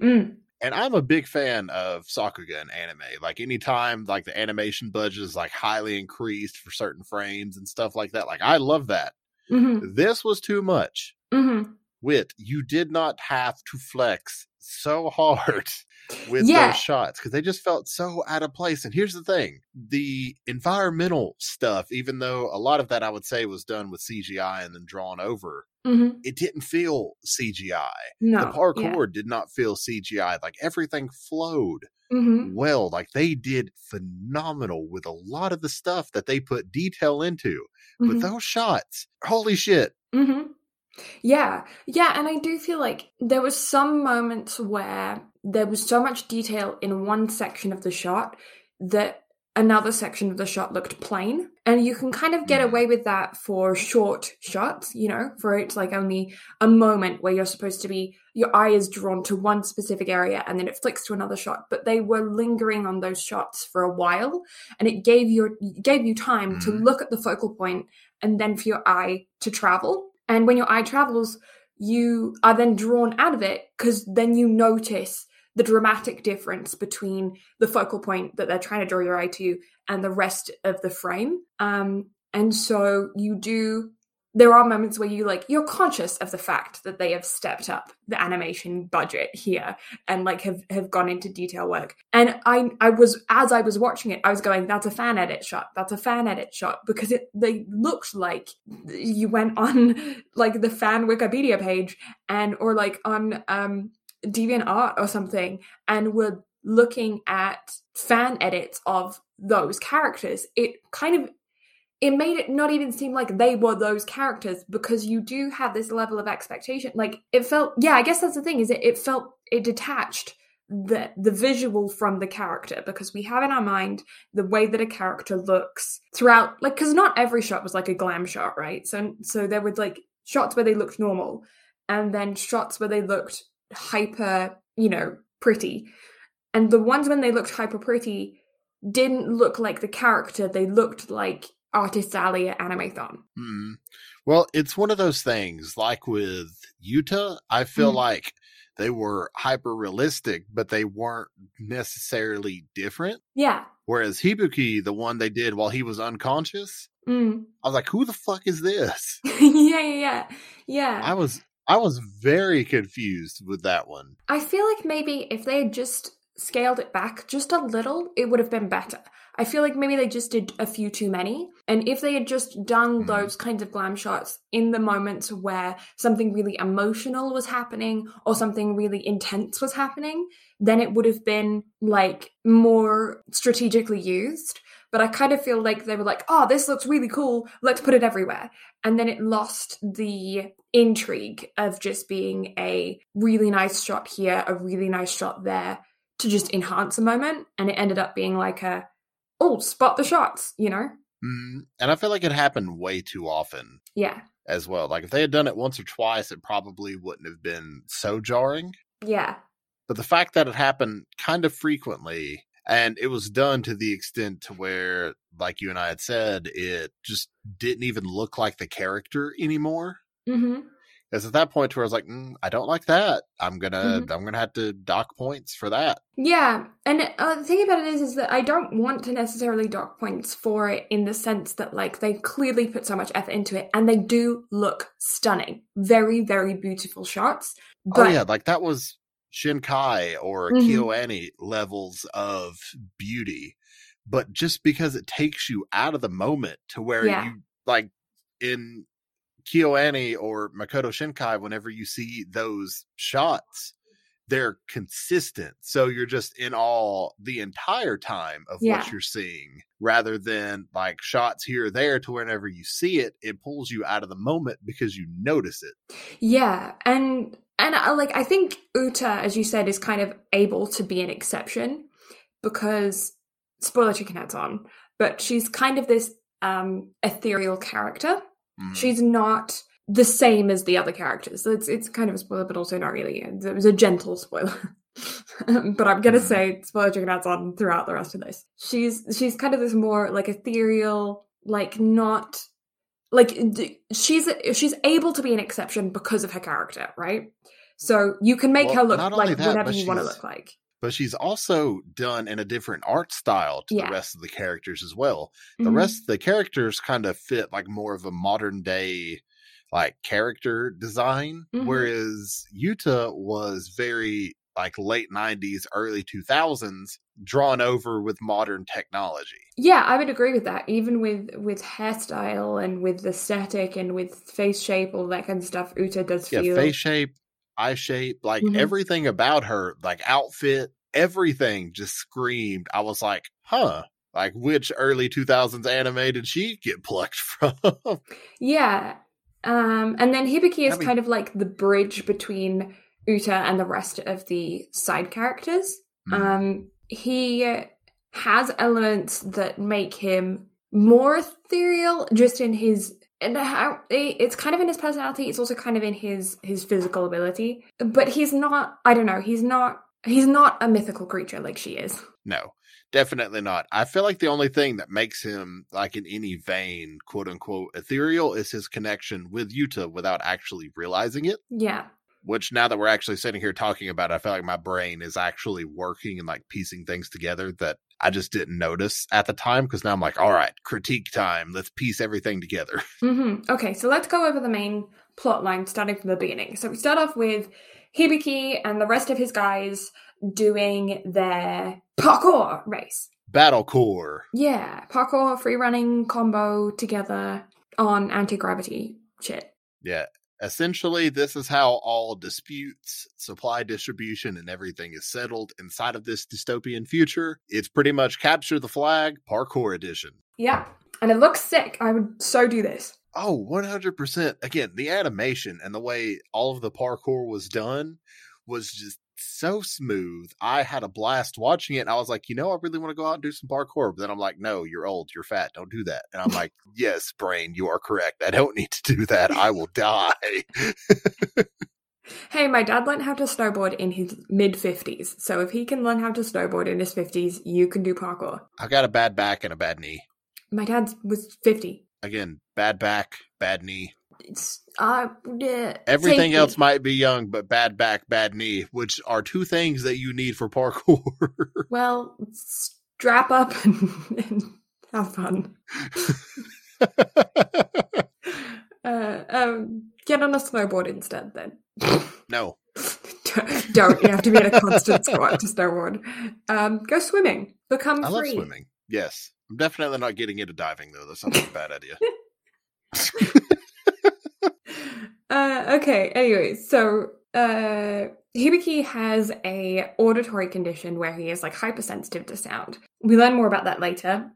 Speaker 1: Mm.
Speaker 2: And I'm a big fan of Sakuga anime. Like, anytime, like, the animation budget is, like, highly increased for certain frames and stuff like that, like, I love that.
Speaker 1: hmm
Speaker 2: This was too much.
Speaker 1: hmm
Speaker 2: Wit, you did not have to flex so hard with
Speaker 1: Yeah.
Speaker 2: those shots because they just felt so out of place. And here's the thing the environmental stuff, even though a lot of that I would say was done with CGI and then drawn over,
Speaker 1: hmm
Speaker 2: it didn't feel CGI.
Speaker 1: no
Speaker 2: the parkour did not feel CGI. Like everything flowed
Speaker 1: yeah. hmm
Speaker 2: well. Like they did phenomenal with a lot of the stuff that they put detail into. But
Speaker 1: Mhm.
Speaker 2: those shots, holy shit.
Speaker 1: hmm Yeah, yeah, and I do feel like there was some moments where there was so much detail in one section of the shot that another section of the shot looked plain. And you can kind of get
Speaker 2: Mhm.
Speaker 1: away with that for short shots, you know, for it's like only a moment where you're supposed to be your eye is drawn to one specific area and then it flicks to another shot. But they were lingering on those shots for a while and it gave you gave you time to
Speaker 2: Mhm.
Speaker 1: look at the focal point and then for your eye to travel. And when your eye travels, you are then drawn out of it because then you notice the dramatic difference between the focal point that they're trying to draw your eye to and the rest of the frame. Um, and so you do. There are moments where you like you're conscious of the fact that they have stepped up the animation budget here and like have have gone into detail work. And I I was as I was watching it, I was going, "That's a fan edit shot. That's a fan edit shot," because it they looked like you went on like the fan Wikipedia page and or like on um DeviantArt or something and were looking at fan edits of those characters. It kind of it made it not even seem like they were those characters because you do have this level of expectation. Like it felt yeah, I guess that's the thing, is it it felt it detached the the visual from the character because we have in our mind the way that a character looks throughout like because not every shot was like a glam shot right so so there were like shots where they looked normal and then shots where they looked hyper you know pretty and the ones when they looked hyper pretty didn't look like the character they looked like artist alley at animathon
Speaker 2: Hmm. Well, it's one of those things like with Uta, I feel
Speaker 1: Mhm.
Speaker 2: like they were hyper realistic, but they weren't necessarily different.
Speaker 1: yeah
Speaker 2: Whereas Hibiki, the one they did while he was unconscious,
Speaker 1: mm.
Speaker 2: I was like, who the fuck is this?
Speaker 1: yeah yeah yeah yeah
Speaker 2: I was I was very confused with that one.
Speaker 1: I feel like maybe if they had just scaled it back just a little, it would have been better. I feel like maybe they just did a few too many. And if they had just done
Speaker 2: Mhm.
Speaker 1: those kinds of glam shots in the moments where something really emotional was happening or something really intense was happening, then it would have been like more strategically used. But I kind of feel like they were like, oh, this looks really cool. Let's put it everywhere. And then it lost the intrigue of just being a really nice shot here, a really nice shot there to just enhance a moment. And it ended up being like a, oh, spot the shots, you know?
Speaker 2: Mm, and I feel like it happened way too often
Speaker 1: Yeah.
Speaker 2: as well. Like if they had done it once or twice, it probably wouldn't have been so jarring.
Speaker 1: Yeah.
Speaker 2: But the fact that it happened kind of frequently and it was done to the extent to where, like you and I had said, it just didn't even look like the character anymore.
Speaker 1: Hmm
Speaker 2: Because at that point, where I was like, mm, I don't like that. I'm gonna,
Speaker 1: Mhm.
Speaker 2: I'm gonna have to dock points for that.
Speaker 1: Yeah, and uh, the thing about it is, is that I don't want to necessarily dock points for it in the sense that like they clearly put so much effort into it, and they do look stunning, very very beautiful shots. But
Speaker 2: oh yeah, like that was Shinkai or. KyoAni levels of beauty. But just because it takes you out of the moment to where
Speaker 1: Yeah.
Speaker 2: you like in KyoAni or Makoto Shinkai, whenever you see those shots, they're consistent. So you're just in awe the entire time of
Speaker 1: Yeah.
Speaker 2: what you're seeing rather than like shots here or there to whenever you see it, it pulls you out of the moment because you notice it.
Speaker 1: Yeah, and and uh, like I think Uta, as you said, is kind of able to be an exception because spoiler chicken hats on, but she's kind of this um ethereal character.
Speaker 2: Mhm.
Speaker 1: She's not the same as the other characters. So it's it's kind of a spoiler, but also not really. It was a gentle spoiler. but I'm gonna
Speaker 2: Mhm.
Speaker 1: say spoiler chicken hats on throughout the rest of this. She's she's kind of this more like ethereal, like not like she's she's able to be an exception because of her character, right? So you can make
Speaker 2: Well,
Speaker 1: her look like
Speaker 2: that,
Speaker 1: whatever you want to look like.
Speaker 2: But she's also done in a different art style to
Speaker 1: Yeah.
Speaker 2: the rest of the characters as well. The
Speaker 1: Mhm.
Speaker 2: rest of the characters kind of fit like more of a modern day like character design,
Speaker 1: Mhm.
Speaker 2: whereas Uta was very like late 90s, early 2000s drawn over with modern technology.
Speaker 1: Yeah, I would agree with that. Even with with hairstyle and with aesthetic and with face shape, all that kind of stuff, Uta does
Speaker 2: Yeah,
Speaker 1: feel.
Speaker 2: face shape, eye shape, like
Speaker 1: Mhm.
Speaker 2: everything about her, like outfit, everything just screamed. I was like, huh. Like which early 2000s anime did she get plucked from?
Speaker 1: Yeah. Um, and then Hibiki is
Speaker 2: I mean-
Speaker 1: kind of like the bridge between Uta and the rest of the side characters.
Speaker 2: Mm.
Speaker 1: Um, he has elements that make him more ethereal, just in his and how it's kind of in his personality. It's also kind of in his his physical ability. But he's not. I don't know. He's not. He's not a mythical creature like she is.
Speaker 2: No, definitely not. I feel like the only thing that makes him like in any vein, quote unquote, ethereal is his connection with Uta without actually realizing it.
Speaker 1: Yeah.
Speaker 2: Which now that we're actually sitting here talking about it, I feel like my brain is actually working and like piecing things together that I just didn't notice at the time. Cause now I'm like, all right, critique time. Let's piece everything together.
Speaker 1: hmm Okay, so let's go over the main plot line starting from the beginning. So we start off with Hibiki and the rest of his guys doing their parkour race.
Speaker 2: Battle Core.
Speaker 1: Yeah, parkour, free running combo together on anti gravity shit.
Speaker 2: Yeah. Essentially, this is how all disputes, supply distribution, and everything is settled inside of this dystopian future. It's pretty much capture the flag, parkour edition.
Speaker 1: Yeah, and it looks sick. I would so do this.
Speaker 2: Oh, 100%. Again, the animation and the way all of the parkour was done was just so smooth. I had a blast watching it. And I was like, you know, I really want to go out and do some parkour. But then I'm like, no, you're old. You're fat. Don't do that. And I'm like, yes, brain, you are correct. I don't need to do that. I will die.
Speaker 1: Hey, my dad learned how to snowboard in his mid 50s. So if he can learn how to snowboard in his 50s, you can do parkour.
Speaker 2: I've got a bad back and a bad knee.
Speaker 1: My dad was 50.
Speaker 2: Again, bad back, bad knee.
Speaker 1: It's, uh, yeah,
Speaker 2: Everything else might be young, but bad back, bad knee, which are two things that you need for parkour.
Speaker 1: Well, strap up and, and have fun. Uh, um, get on a snowboard instead, then.
Speaker 2: no,
Speaker 1: Don't. You have to be in a constant squat to snowboard. Um, go swimming. Become
Speaker 2: I love swimming. Yes. I'm definitely not getting into diving, though. That sounds like a bad idea.
Speaker 1: Uh, okay. Anyway, so uh, Hibiki has a auditory condition where he is like hypersensitive to sound. We learn more about that later,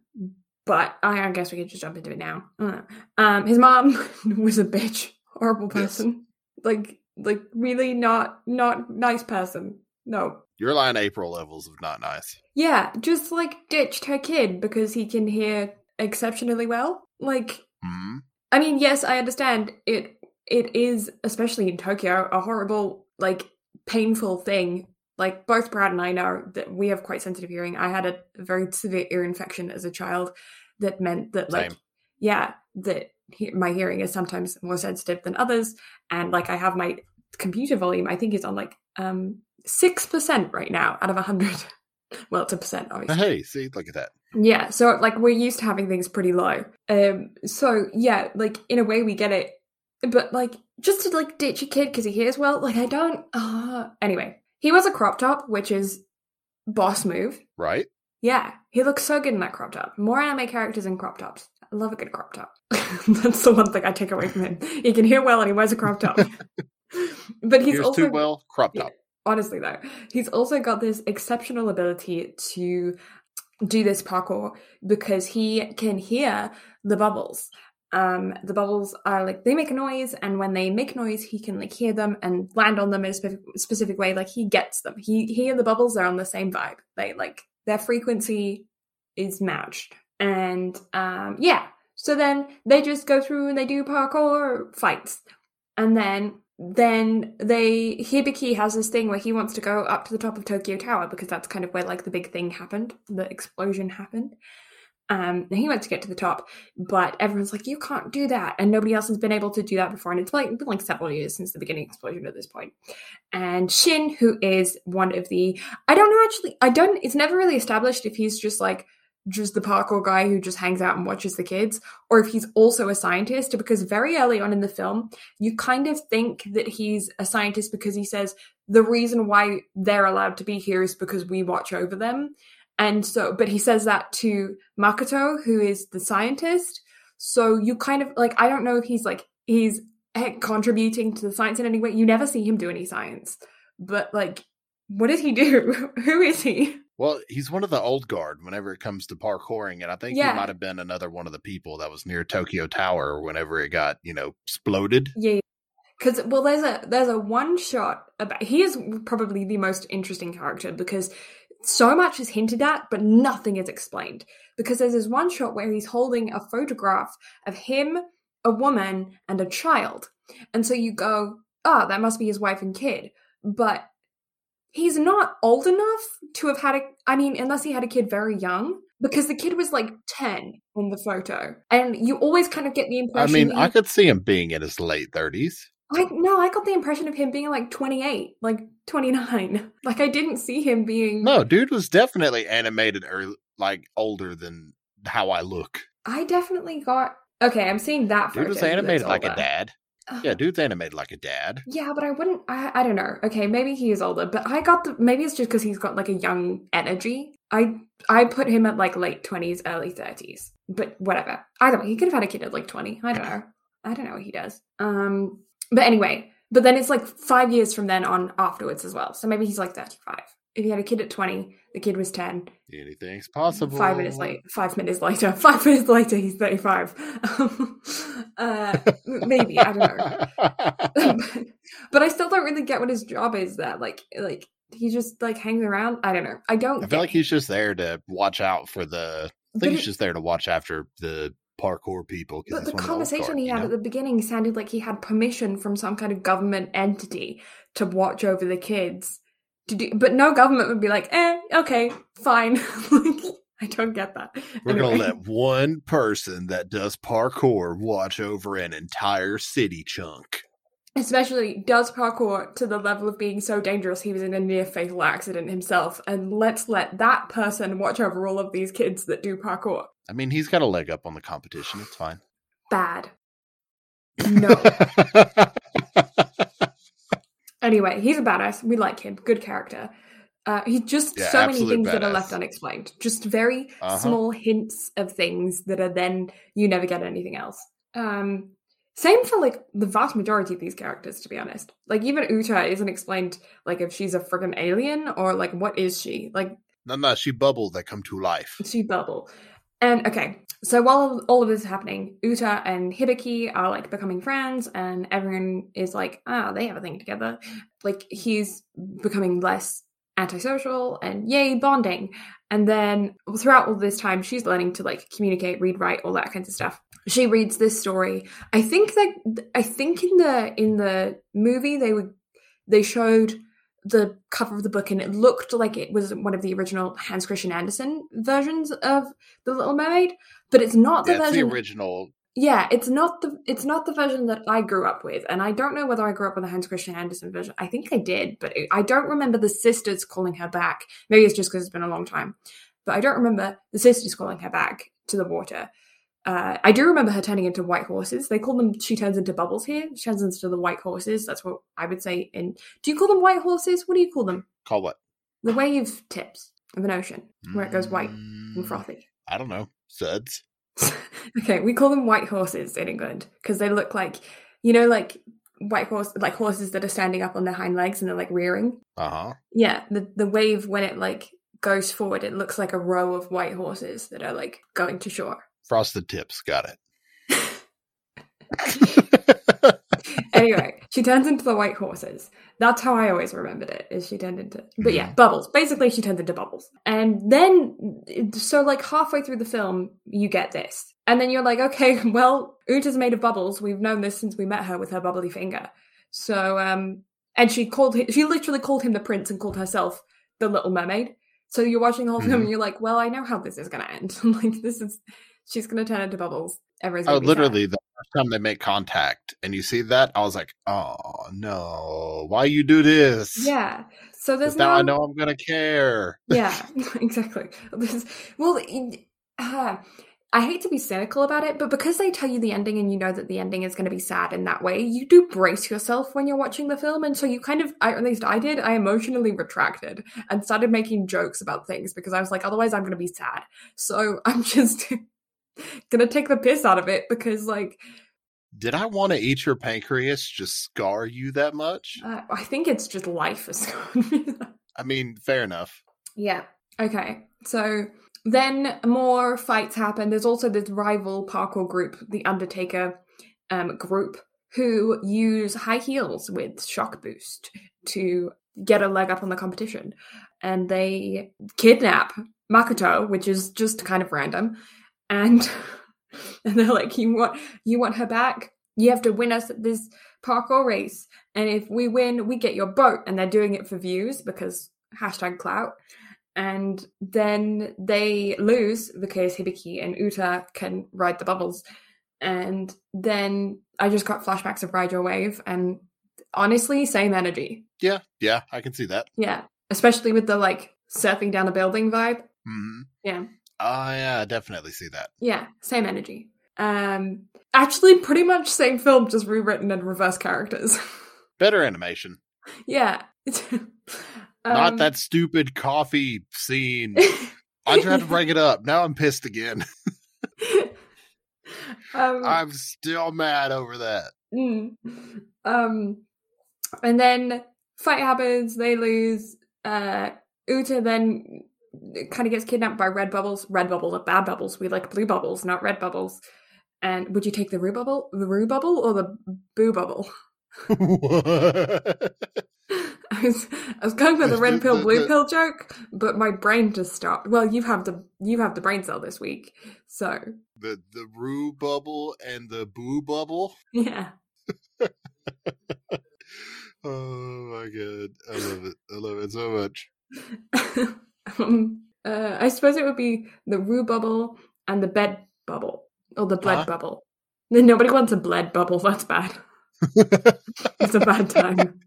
Speaker 1: but I, I guess we could just jump into it now. Uh, Um, his mom was a bitch, horrible
Speaker 2: Yes.
Speaker 1: person, like like really not not nice person. No.
Speaker 2: Your Lie in April levels of not nice.
Speaker 1: Yeah, just like ditched her kid because he can hear exceptionally well. Like
Speaker 2: Hmm.
Speaker 1: I mean, yes, I understand it. It is, especially in Tokyo, a horrible, like, painful thing. Like both Brad and I know that we have quite sensitive hearing. I had a very severe ear infection as a child that meant that, like,
Speaker 2: Same.
Speaker 1: yeah, that he- my hearing is sometimes more sensitive than others, and like I have my computer volume. I think is on like um six percent right now out of a hundred. well, it's a percent, obviously.
Speaker 2: Hey, see, look at that.
Speaker 1: Yeah, so like we're used to having things pretty low. Um so yeah, like in a way we get it. But like just to like ditch a kid because he hears well, like I don't uh anyway. He was a crop top, which is boss move.
Speaker 2: Right?
Speaker 1: Yeah, he looks so good in that crop top. More anime characters in crop tops. I love a good crop top. That's the one thing I take away from him. He can hear well and he wears a crop top. but he's also
Speaker 2: too well crop top.
Speaker 1: honestly though, he's also got this exceptional ability to do this parkour because he can hear the bubbles. Um, the bubbles are like they make a noise, and when they make noise, he can like hear them and land on them in a specific, specific way. Like he gets them. He he and the bubbles are on the same vibe. They like their frequency is matched, and um, yeah. So then they just go through and they do parkour fights, and then then they Hibiki has this thing where he wants to go up to the top of Tokyo Tower because that's kind of where like the big thing happened, the explosion happened. Um, and he went to get to the top, but everyone's like, "You can't do that," and nobody else has been able to do that before. And it's like been like several years since the beginning explosion at this point. And Shin, who is one of the, I don't know actually, I don't. It's never really established if he's just like just the parkour guy who just hangs out and watches the kids, or if he's also a scientist. Because very early on in the film, you kind of think that he's a scientist because he says the reason why they're allowed to be here is because we watch over them. And so, but he says that to Makoto, who is the scientist. So you kind of like, I don't know if he's like, he's contributing to the science in any way. You never see him do any science, but like, what does he do? who is he?
Speaker 2: Well, he's one of the old guard whenever it comes to parkouring, and I think
Speaker 1: Yeah.
Speaker 2: he might have been another one of the people that was near Tokyo Tower whenever it got, you know, exploded.
Speaker 1: Yeah, because well, there's a there's a one shot about. He is probably the most interesting character because so much is hinted at, but nothing is explained. Because there's this one shot where he's holding a photograph of him, a woman, and a child, and so you go, "Ah, that must be his wife and kid," but he's not old enough to have had a. I mean, unless he had a kid very young. Because the kid was like 10 in the photo. And you always kind of get the impression.
Speaker 2: I mean,
Speaker 1: that
Speaker 2: I could see him being in his late 30s.
Speaker 1: I no, I got the impression of him being like 28, like 29. Like I didn't see him being
Speaker 2: No, dude was definitely animated or like older than how I look.
Speaker 1: I definitely got Okay, I'm seeing that.
Speaker 2: Dude was animated like a dad.
Speaker 1: Uh,
Speaker 2: Yeah, dude's animated like a dad.
Speaker 1: Yeah, but I wouldn't I I don't know. Okay, maybe he is older, but I got the maybe it's just cuz he's got like a young energy. I I put him at like late 20s, early 30s. But whatever. Either way, he could have had a kid at like 20. I don't know. I don't know what he does. Um but anyway, but then it's like 5 years from then on afterwards as well. So maybe he's like 35. If he had a kid at 20, the kid was 10.
Speaker 2: Anything's possible.
Speaker 1: Five minutes late. Five minutes later. Five minutes later, he's 35. uh, maybe I don't know. but I still don't really get what his job is there. Like, like he just like hangs around. I don't know. I don't.
Speaker 2: I feel like he's just there to watch out for the. I
Speaker 1: But
Speaker 2: think he's
Speaker 1: it-
Speaker 2: just there to watch after the parkour people.
Speaker 1: But the
Speaker 2: one of old
Speaker 1: conversation he
Speaker 2: you
Speaker 1: had
Speaker 2: know?
Speaker 1: at the beginning sounded like he had permission from some kind of government entity to watch over the kids. To do, but no government would be like, eh, okay, fine. I don't get that.
Speaker 2: We're gonna let one person that does parkour watch over an entire city chunk.
Speaker 1: Especially does parkour to the level of being so dangerous he was in a near fatal accident himself and let's let that person watch over all of these kids that do parkour.
Speaker 2: I mean, he's got a leg up on the competition. It's fine.
Speaker 1: bad. No. Anyway he's a badass. We like him. Good character. Uh, he's just
Speaker 2: Yeah,
Speaker 1: so many things that are left unexplained. Just very
Speaker 2: Uh-huh.
Speaker 1: small hints of things that are then you never get anything else. Um same for like the vast majority of these characters to be honest. Like even uta isn't explained like if she's a friggin' alien or like what is she? Like
Speaker 2: no, no, she bubble that come to life.
Speaker 1: she bubble and okay so while all of this is happening uta and hibiki are like becoming friends and everyone is like ah they have a thing together. Like he's becoming less antisocial and yay bonding and then throughout all this time she's learning to like communicate read write all that kinds of stuff she reads this story i think that i think in the in the movie they would they showed the cover of the book and it looked like it was one of the original hans christian andersen versions of the little mermaid but it's not the
Speaker 2: Yeah, it's the original.
Speaker 1: Yeah, it's not the it's not the version that I grew up with, and I don't know whether I grew up with the Hans Christian Andersen version. I think I did, but it, I don't remember the sisters calling her back. Maybe it's just because it's been a long time, but I don't remember the sisters calling her back to the water. Uh, I do remember her turning into white horses. They call them. She turns into bubbles here. She turns into the white horses. That's what I would say. In do you call them white horses? What do you call them?
Speaker 2: Call what?
Speaker 1: The wave tips of an ocean where it goes white and
Speaker 2: Mm,
Speaker 1: frothy.
Speaker 2: I don't know. Suds.
Speaker 1: okay, we call them white horses in England because they look like, you know, like white horse, like horses that are standing up on their hind legs and they're like rearing.
Speaker 2: Uh huh.
Speaker 1: Yeah, the the wave when it like goes forward, it looks like a row of white horses that are like going to shore.
Speaker 2: Frosted tips. Got it.
Speaker 1: anyway, she turns into the white horses. That's how I always remembered it. Is she turned into? But yeah, bubbles. Basically, she turns into bubbles, and then so like halfway through the film, you get this, and then you're like, okay, well, Uta's made of bubbles. We've known this since we met her with her bubbly finger. So, um, and she called him, she literally called him the prince and called herself the Little Mermaid. So you're watching the whole film,
Speaker 2: Mhm.
Speaker 1: and you're like, well, I know how this is going to end. like this is, she's going to turn into bubbles. Everyone's
Speaker 2: Oh,
Speaker 1: gonna sad.
Speaker 2: literally, the first time they make contact and you see that, I was like, oh no, why you do this?
Speaker 1: Yeah. So there's
Speaker 2: 'Cause now
Speaker 1: no,
Speaker 2: I know I'm gonna care.
Speaker 1: yeah, exactly. Well, uh, I hate to be cynical about it, but because they tell you the ending and you know that the ending is going to be sad in that way, you do brace yourself when you're watching the film, and so you kind of, I, at least I did, I emotionally retracted and started making jokes about things because I was like, otherwise I'm going to be sad. So I'm just gonna take the piss out of it because, like,
Speaker 2: Did I want to eat your pancreas just scar you that much?
Speaker 1: uh, I think it's just life is.
Speaker 2: I mean, fair enough.
Speaker 1: Yeah. Okay. So then more fights happen. There's also this rival parkour group, the Undertaker um, group, who use high heels with shock boost to get a leg up on the competition. And they kidnap Makoto, which is just kind of random. And and they're like, You want you want her back? You have to win us at this parkour race. And if we win, we get your boat. And they're doing it for views because hashtag clout. And then they lose because Hibiki and Uta can ride the bubbles. And then I just got flashbacks of Ride Your Wave. And honestly, same energy.
Speaker 2: Yeah, yeah, I can see that.
Speaker 1: Yeah. Especially with the like surfing down a building vibe.
Speaker 2: hmm
Speaker 1: Yeah.
Speaker 2: Oh yeah, I definitely see that.
Speaker 1: Yeah. Same energy. Um actually pretty much same film, just rewritten in reverse characters.
Speaker 2: Better animation.
Speaker 1: yeah.
Speaker 2: Not
Speaker 1: Um,
Speaker 2: that stupid coffee scene. I tried to bring it up. Now I'm pissed again.
Speaker 1: um,
Speaker 2: I'm still mad over that.
Speaker 1: Mm. Um, and then fight happens. They lose. Uh, Uta then kind of gets kidnapped by red bubbles. Red bubbles are bad bubbles. We like blue bubbles, not red bubbles. And would you take the rue bubble, the rue bubble, or the boo bubble? I was I was going for the red pill, blue pill joke, but my brain just stopped. Well, you have the you have the brain cell this week, so
Speaker 2: the the rue bubble and the boo bubble.
Speaker 1: yeah.
Speaker 2: Oh my god, I love it. I love it so much.
Speaker 1: um, uh, I suppose it would be the rue bubble and the bed bubble, or the blood
Speaker 2: Huh?
Speaker 1: bubble. Then Nobody wants a blood bubble. That's bad. It's a bad time.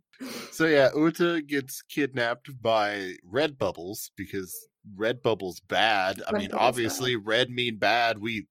Speaker 2: so yeah, Uta gets kidnapped by Red Bubbles because Red Bubbles bad. I
Speaker 1: Red
Speaker 2: mean, obviously, red mean bad. We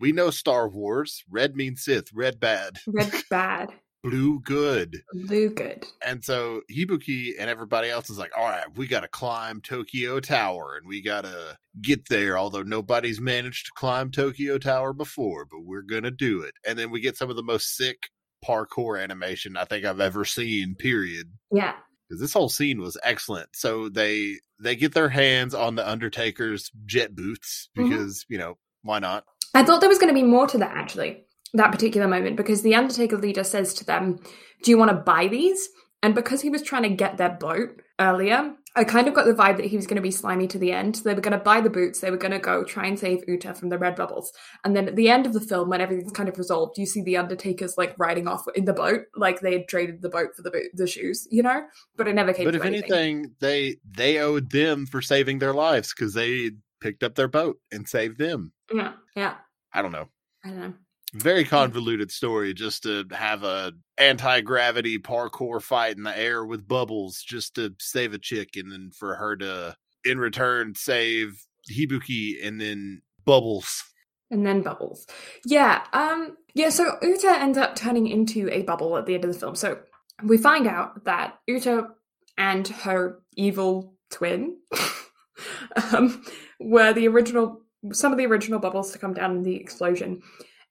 Speaker 2: we know Star Wars. Red means Sith. Red bad.
Speaker 1: Red bad,
Speaker 2: Blue good.
Speaker 1: blue good.
Speaker 2: And so Hibiki and everybody else is like, all right, we got to climb Tokyo Tower and we got to get there. Although nobody's managed to climb Tokyo Tower before, but we're going to do it. And then we get some of the most sick parkour animation I think I've ever seen, period.
Speaker 1: Yeah,
Speaker 2: Because this whole scene was excellent. So they they get their hands on the Undertaker's jet boots
Speaker 1: Mhm.
Speaker 2: because, you know, why not?
Speaker 1: I thought there was going to be more to that actually, that particular moment, because the Undertaker leader says to them, Do you want to buy these? And because he was trying to get their boat earlier, I kind of got the vibe that he was going to be slimy to the end. They were going to buy the boots, they were going to go try and save Uta from the red bubbles. And then at the end of the film, when everything's kind of resolved, you see the Undertakers like riding off in the boat, like they had traded the boat for the boot, the shoes, you know? But it never came
Speaker 2: But if
Speaker 1: anything.
Speaker 2: anything, they they owed them for saving their lives because they picked up their boat and saved them.
Speaker 1: Yeah, yeah.
Speaker 2: I don't know.
Speaker 1: I don't know.
Speaker 2: Very convoluted story just to have a anti-gravity parkour fight in the air with bubbles just to save a chick and then for her to in return save Hibiki and then bubbles.
Speaker 1: And then bubbles. Yeah, um yeah, so Uta ends up turning into a bubble at the end of the film. So we find out that Uta and her evil twin um were the original some of the original bubbles to come down in the explosion.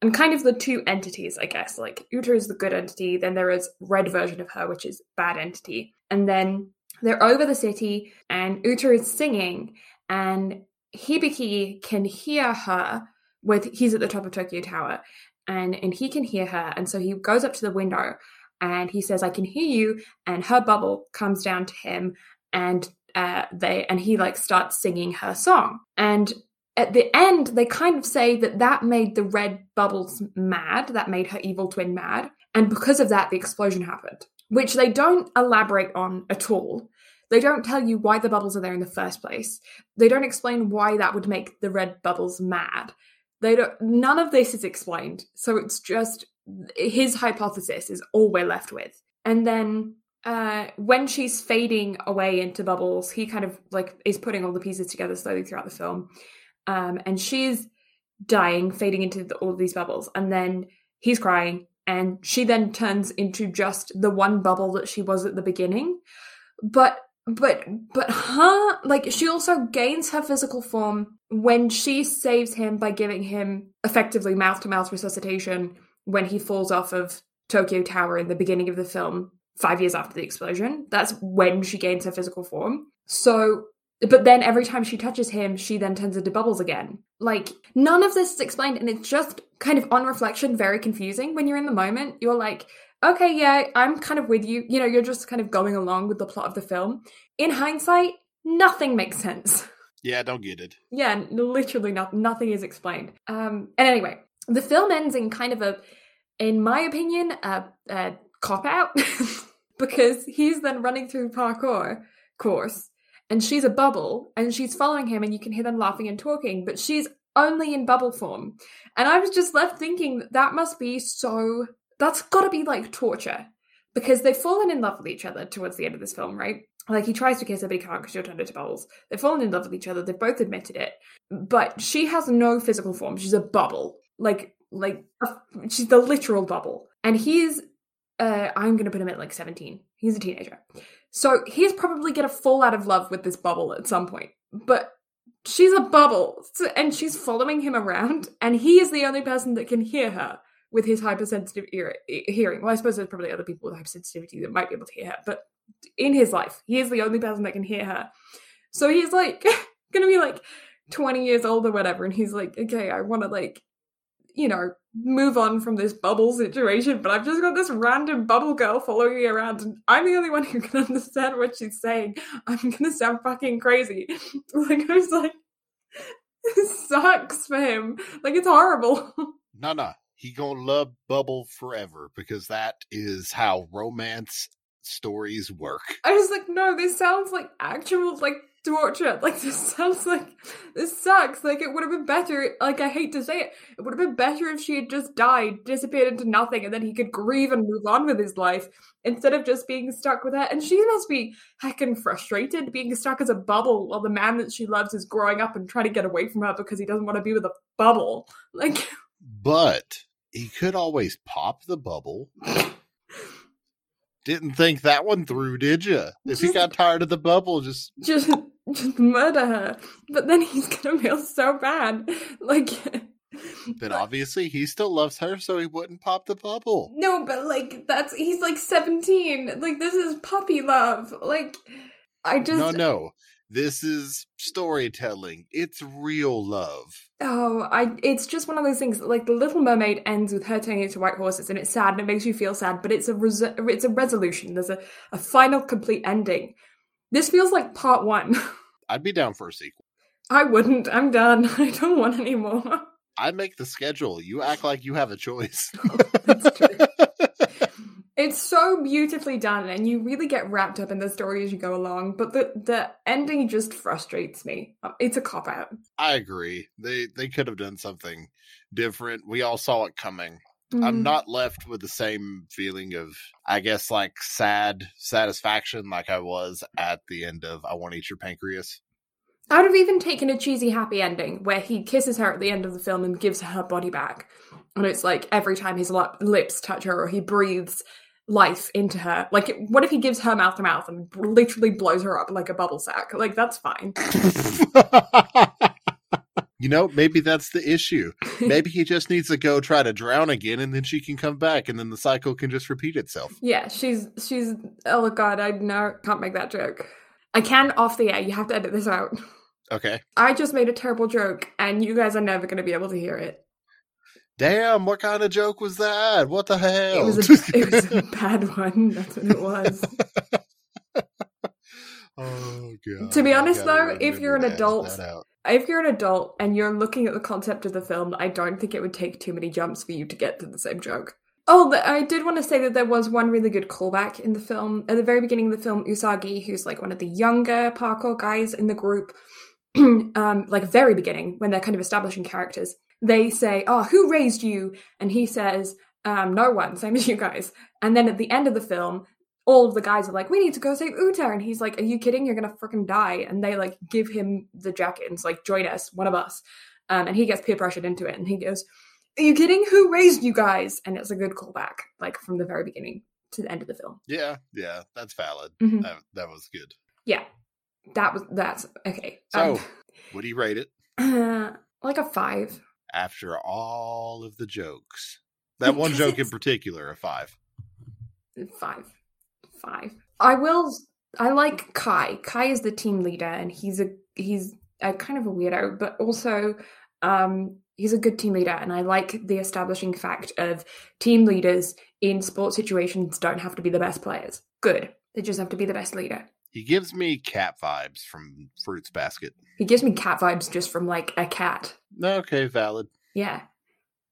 Speaker 1: And kind of the two entities, I guess. Like Uta is the good entity, then there is red version of her, which is bad entity. And then they're over the city, and Uta is singing, and Hibiki can hear her with he's at the top of Tokyo Tower, and and he can hear her, and so he goes up to the window and he says, "I can hear you," and her bubble comes down to him, and uh, they and he like starts singing her song, and at the end they kind of say that that made the red bubbles mad, that made her evil twin mad, and because of that the explosion happened, which they don't elaborate on at all. They don't tell you why the bubbles are there in the first place. They don't explain why that would make the red bubbles mad. They don't none of this is explained. So it's just his hypothesis is all we're left with. And then uh, when she's fading away into bubbles, he kind of like is putting all the pieces together slowly throughout the film. Um, and she's dying, fading into the, all of these bubbles. And then he's crying, and she then turns into just the one bubble that she was at the beginning. But but but her like she also gains her physical form when she saves him by giving him effectively mouth to mouth resuscitation when he falls off of Tokyo Tower in the beginning of the film, five years after the explosion. That's when she gains her physical form. So, but then every time she touches him, she then turns into bubbles again. Like, none of this is explained, and it's just kind of on reflection very confusing. When you're in the moment, you're like, okay, yeah, I'm kind of with you. You know, you're just kind of going along with the plot of the film. In hindsight, nothing makes sense.
Speaker 2: Yeah, I don't get it.
Speaker 1: Yeah, literally not, nothing is explained. Um, and anyway, the film ends in kind of a, in my opinion, a, a cop out because he's then running through parkour course and she's a bubble and she's following him and you can hear them laughing and talking, but she's only in bubble form. And I was just left thinking that, must be so, that's gotta be like torture because they've fallen in love with each other towards the end of this film, right? Like he tries to kiss her, but he can't because you're turned into bubbles. They've fallen in love with each other. They've both admitted it, but she has no physical form. She's a bubble, like like she's the literal bubble. And he's, uh, I'm gonna put him at like 17. He's a teenager, so he's probably gonna fall out of love with this bubble at some point. But she's a bubble, and she's following him around, and he is the only person that can hear her with his hypersensitive ear- hearing. Well, I suppose there's probably other people with hypersensitivity that might be able to hear her, but in his life. He is the only person that can hear her. So he's like gonna be like 20 years old or whatever, and he's like, okay, I wanna like, you know, move on from this bubble situation, but I've just got this random bubble girl following me around, and I'm the only one who can understand what she's saying. I'm gonna sound fucking crazy. like I was like, it sucks for him. Like it's horrible.
Speaker 2: No, no. He gonna love Bubble forever because that is how romance stories work.
Speaker 1: I was like, no, this sounds like actual like torture. Like this sounds like this sucks. Like it would have been better. Like I hate to say it, it would have been better if she had just died, disappeared into nothing, and then he could grieve and move on with his life instead of just being stuck with her. And she must be heckin' frustrated being stuck as a bubble while the man that she loves is growing up and trying to get away from her because he doesn't want to be with a bubble. Like,
Speaker 2: but he could always pop the bubble didn't think that one through, did you? If he got tired of the bubble, just
Speaker 1: just just murder her. But then he's gonna feel so bad. Like
Speaker 2: But obviously he still loves her, so he wouldn't pop the bubble.
Speaker 1: No, but like that's he's like seventeen. Like this is puppy love. Like I just
Speaker 2: No, no. This is storytelling. It's real love.
Speaker 1: Oh, I it's just one of those things. Like the Little Mermaid ends with her turning into white horses, and it's sad and it makes you feel sad, but it's a res- it's a resolution. There's a, a final complete ending. This feels like part one.
Speaker 2: I'd be down for a sequel.
Speaker 1: I wouldn't. I'm done. I don't want any more.
Speaker 2: I make the schedule. You act like you have a choice.
Speaker 1: Oh, that's true. It's so beautifully done, and you really get wrapped up in the story as you go along. But the the ending just frustrates me. It's a cop out.
Speaker 2: I agree. They they could have done something different. We all saw it coming. Mm. I'm not left with the same feeling of, I guess, like sad satisfaction like I was at the end of I Want to Eat Your Pancreas.
Speaker 1: I would have even taken a cheesy happy ending where he kisses her at the end of the film and gives her body back. And it's like every time his lips touch her or he breathes life into her. Like, what if he gives her mouth to mouth and literally blows her up like a bubble sack? Like, that's fine.
Speaker 2: You know, maybe that's the issue. Maybe he just needs to go try to drown again and then she can come back and then the cycle can just repeat itself.
Speaker 1: Yeah, she's she's oh god, I no can't make that joke. I can off the air. You have to edit this out.
Speaker 2: Okay.
Speaker 1: I just made a terrible joke, and you guys are never going to be able to hear it.
Speaker 2: Damn, what kind of joke was that? What the hell?
Speaker 1: It was a, it was a bad one. That's what it was.
Speaker 2: oh god.
Speaker 1: To be honest, though, if you're an adult-
Speaker 2: ask that out.
Speaker 1: If you're an adult and you're looking at the concept of the film, I don't think it would take too many jumps for you to get to the same joke. Oh, I did want to say that there was one really good callback in the film. At the very beginning of the film, Usagi, who's like one of the younger parkour guys in the group, um, like very beginning, when they're kind of establishing characters, they say, Oh, who raised you? And he says, um, No one, same as you guys. And then at the end of the film, all of the guys are like, We need to go save Uta. And he's like, Are you kidding? You're gonna freaking die. And they like give him the jacket and it's like, Join us, one of us. Um, and he gets peer pressured into it and he goes, Are you kidding? Who raised you guys? And it's a good callback, like from the very beginning to the end of the film.
Speaker 2: Yeah, yeah, that's valid.
Speaker 1: Mhm.
Speaker 2: That, that was good.
Speaker 1: Yeah. That was that's okay.
Speaker 2: So,
Speaker 1: Um,
Speaker 2: what do you rate it
Speaker 1: uh, like a five.
Speaker 2: after all of the jokes? That one joke in particular, a five.
Speaker 1: Five. Five. I will I like Kai. Kai is the team leader and he's a he's a kind of a weirdo, but also um he's a good team leader and I like the establishing fact of team leaders in sports situations don't have to be the best players. Good. They just have to be the best leader.
Speaker 2: He gives me cat vibes from Fruits Basket.
Speaker 1: He gives me cat vibes just from like a cat.
Speaker 2: Okay, valid.
Speaker 1: Yeah.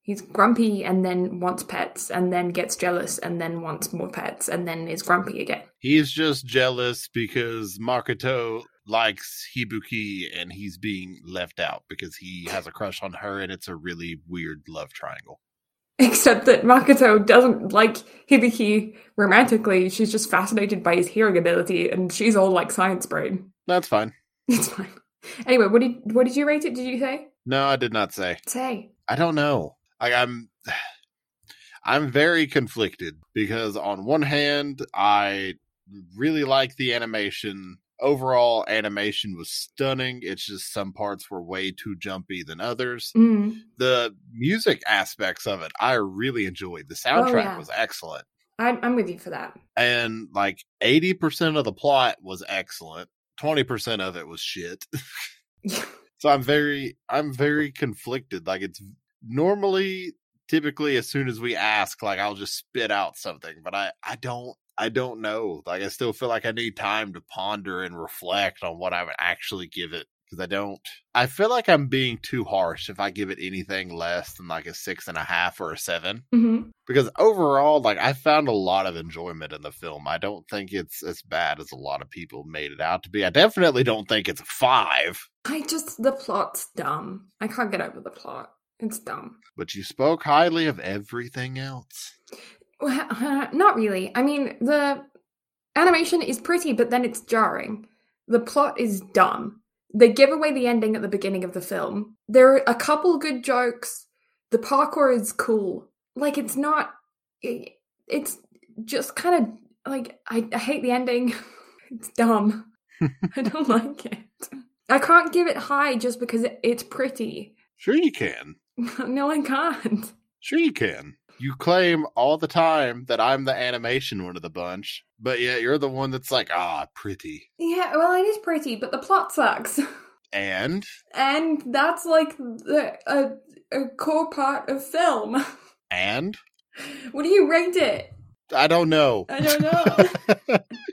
Speaker 1: He's grumpy and then wants pets and then gets jealous and then wants more pets and then is grumpy again.
Speaker 2: He's just jealous because Makoto likes Hibiki and he's being left out because he has a crush on her and it's a really weird love triangle.
Speaker 1: Except that Makoto doesn't like Hibiki romantically. She's just fascinated by his hearing ability and she's all like science brain.
Speaker 2: That's fine.
Speaker 1: It's fine. Anyway, what did what did you rate it? Did you say?
Speaker 2: No, I did not say.
Speaker 1: Say.
Speaker 2: I don't know. Like I'm I'm very conflicted because on one hand I really like the animation. Overall animation was stunning. It's just some parts were way too jumpy than others.
Speaker 1: Mm.
Speaker 2: The music aspects of it I really enjoyed. The soundtrack
Speaker 1: yeah.
Speaker 2: was excellent.
Speaker 1: I'm I'm with you for that.
Speaker 2: And like 80% of the plot was excellent. 20% of it was shit. So I'm very I'm very conflicted. Like it's normally typically as soon as we ask, like I'll just spit out something, but I I don't I don't know. Like I still feel like I need time to ponder and reflect on what I would actually give it because I don't. I feel like I'm being too harsh if I give it anything less than like a six and a half or a seven.
Speaker 1: hmm
Speaker 2: Because overall, like I found a lot of enjoyment in the film. I don't think it's as bad as a lot of people made it out to be. I definitely don't think it's a five.
Speaker 1: I just the plot's dumb. I can't get over the plot. It's dumb.
Speaker 2: But you spoke highly of everything else.
Speaker 1: Well, not really. I mean, the animation is pretty, but then it's jarring. The plot is dumb. They give away the ending at the beginning of the film. There are a couple good jokes. The parkour is cool. Like, it's not. it- It's just kind of like. I, I hate the ending. It's dumb. I don't like it. I can't give it high just because it, it's pretty.
Speaker 2: Sure, you can.
Speaker 1: no, I can't.
Speaker 2: Sure, you can. You claim all the time that I'm the animation one of the bunch, but yet you're the one that's like, ah, pretty.
Speaker 1: Yeah, well, it is pretty, but the plot sucks.
Speaker 2: And
Speaker 1: and that's like the, a, a core part of film.
Speaker 2: and
Speaker 1: What do you rate it?
Speaker 2: I don't know.
Speaker 1: I don't know.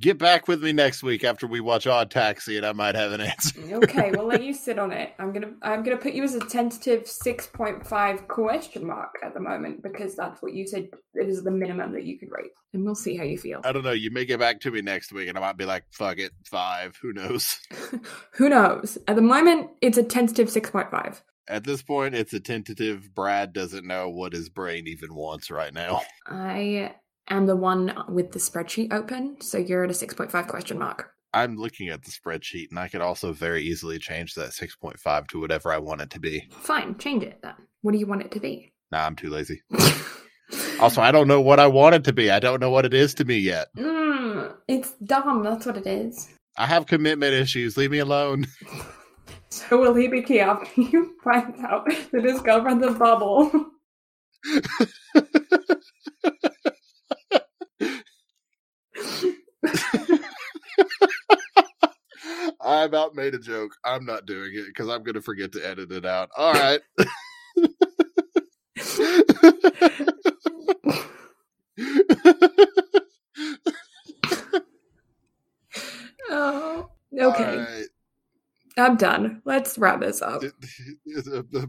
Speaker 2: Get back with me next week after we watch Odd Taxi, and I might have an answer.
Speaker 1: okay, we'll let you sit on it. I'm gonna I'm gonna put you as a tentative six point five question mark at the moment because that's what you said it is the minimum that you could rate, and we'll see how you feel.
Speaker 2: I don't know. You may get back to me next week, and I might be like, "Fuck it, five. Who knows?"
Speaker 1: Who knows? At the moment, it's a tentative six point five.
Speaker 2: At this point, it's a tentative. Brad doesn't know what his brain even wants right now.
Speaker 1: I am the one with the spreadsheet open, so you're at a six point five question mark.
Speaker 2: I'm looking at the spreadsheet, and I could also very easily change that 6.5 to whatever I want it to be.
Speaker 1: Fine, change it then. What do you want it to be?
Speaker 2: Nah, I'm too lazy. Also, I don't know what I want it to be. I don't know what it is to me yet.
Speaker 1: Mm, it's dumb. That's what it is.
Speaker 2: I have commitment issues. Leave me alone.
Speaker 1: So will he be key after you find out that his girlfriend's a bubble?
Speaker 2: I about made a joke. I'm not doing it because I'm going to forget to edit it out. All right.
Speaker 1: oh, okay. I'm done. Let's wrap this up.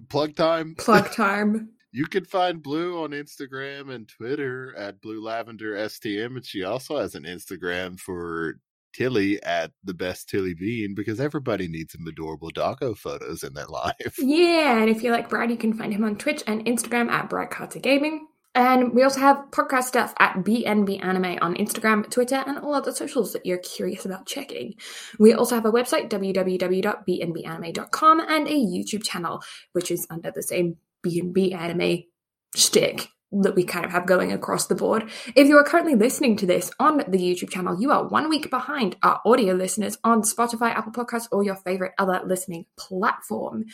Speaker 2: Plug time.
Speaker 1: Plug time.
Speaker 2: You can find Blue on Instagram and Twitter at Blue Lavender STM, and she also has an Instagram for Tilly at the best Tilly Bean because everybody needs some adorable doggo photos in their life.
Speaker 1: Yeah, and if you like Brad, you can find him on Twitch and Instagram at Brad Carter Gaming. And we also have podcast stuff at BNB Anime on Instagram, Twitter, and all other socials that you're curious about checking. We also have a website, www.bnbanime.com, and a YouTube channel, which is under the same BNB Anime stick that we kind of have going across the board. If you are currently listening to this on the YouTube channel, you are one week behind our audio listeners on Spotify, Apple Podcasts, or your favorite other listening platform.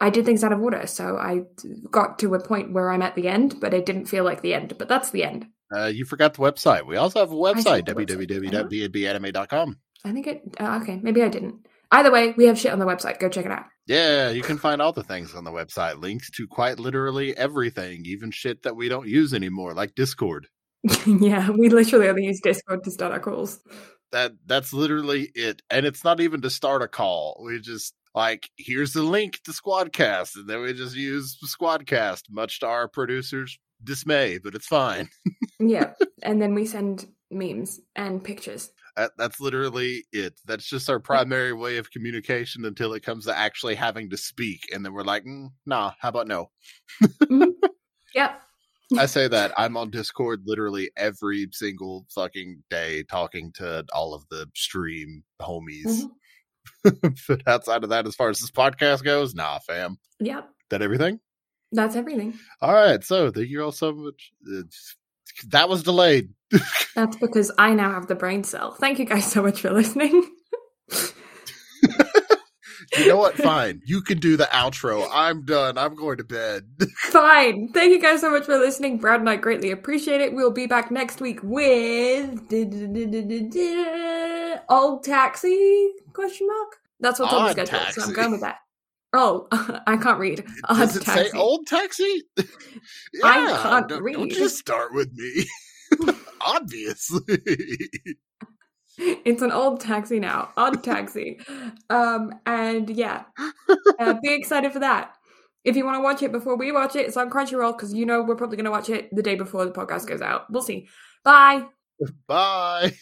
Speaker 1: I did things out of order, so I got to a point where I'm at the end, but it didn't feel like the end. But that's the end.
Speaker 2: Uh, you forgot the website. We also have a website,
Speaker 1: website.
Speaker 2: www.bnbanime.com.
Speaker 1: I think it. Uh, okay, maybe I didn't. Either way, we have shit on the website. Go check it out.
Speaker 2: Yeah, you can find all the things on the website. Links to quite literally everything, even shit that we don't use anymore, like Discord.
Speaker 1: yeah, we literally only use Discord to start our calls.
Speaker 2: That that's literally it. And it's not even to start a call. We just like here's the link to Squadcast, and then we just use Squadcast, much to our producers' dismay, but it's fine.
Speaker 1: yeah, and then we send memes and pictures.
Speaker 2: That, that's literally it. That's just our primary way of communication until it comes to actually having to speak, and then we're like, mm, "Nah, how about no?"
Speaker 1: mm-hmm. Yep.
Speaker 2: I say that I'm on Discord literally every single fucking day, talking to all of the stream homies. Mm-hmm. but outside of that, as far as this podcast goes, nah, fam.
Speaker 1: Yep.
Speaker 2: That everything?
Speaker 1: That's everything.
Speaker 2: All right. So thank you all so much. It's, that was delayed.
Speaker 1: That's because I now have the brain cell. Thank you guys so much for listening.
Speaker 2: you know what? Fine. You can do the outro. I'm done. I'm going to bed.
Speaker 1: Fine. Thank you guys so much for listening. Brad and I greatly appreciate it. We'll be back next week with Old Taxi? Question mark. That's what's on the schedule, taxi. so I'm going with that. Oh, I can't read.
Speaker 2: Odd Does it taxi. say old taxi?
Speaker 1: yeah, I can't
Speaker 2: don't,
Speaker 1: read.
Speaker 2: Don't just start with me. Obviously.
Speaker 1: It's an old taxi now. Odd taxi. um, and yeah. Uh, be excited for that. If you want to watch it before we watch it, it's on Crunchyroll because you know we're probably going to watch it the day before the podcast goes out. We'll see. Bye.
Speaker 2: Bye.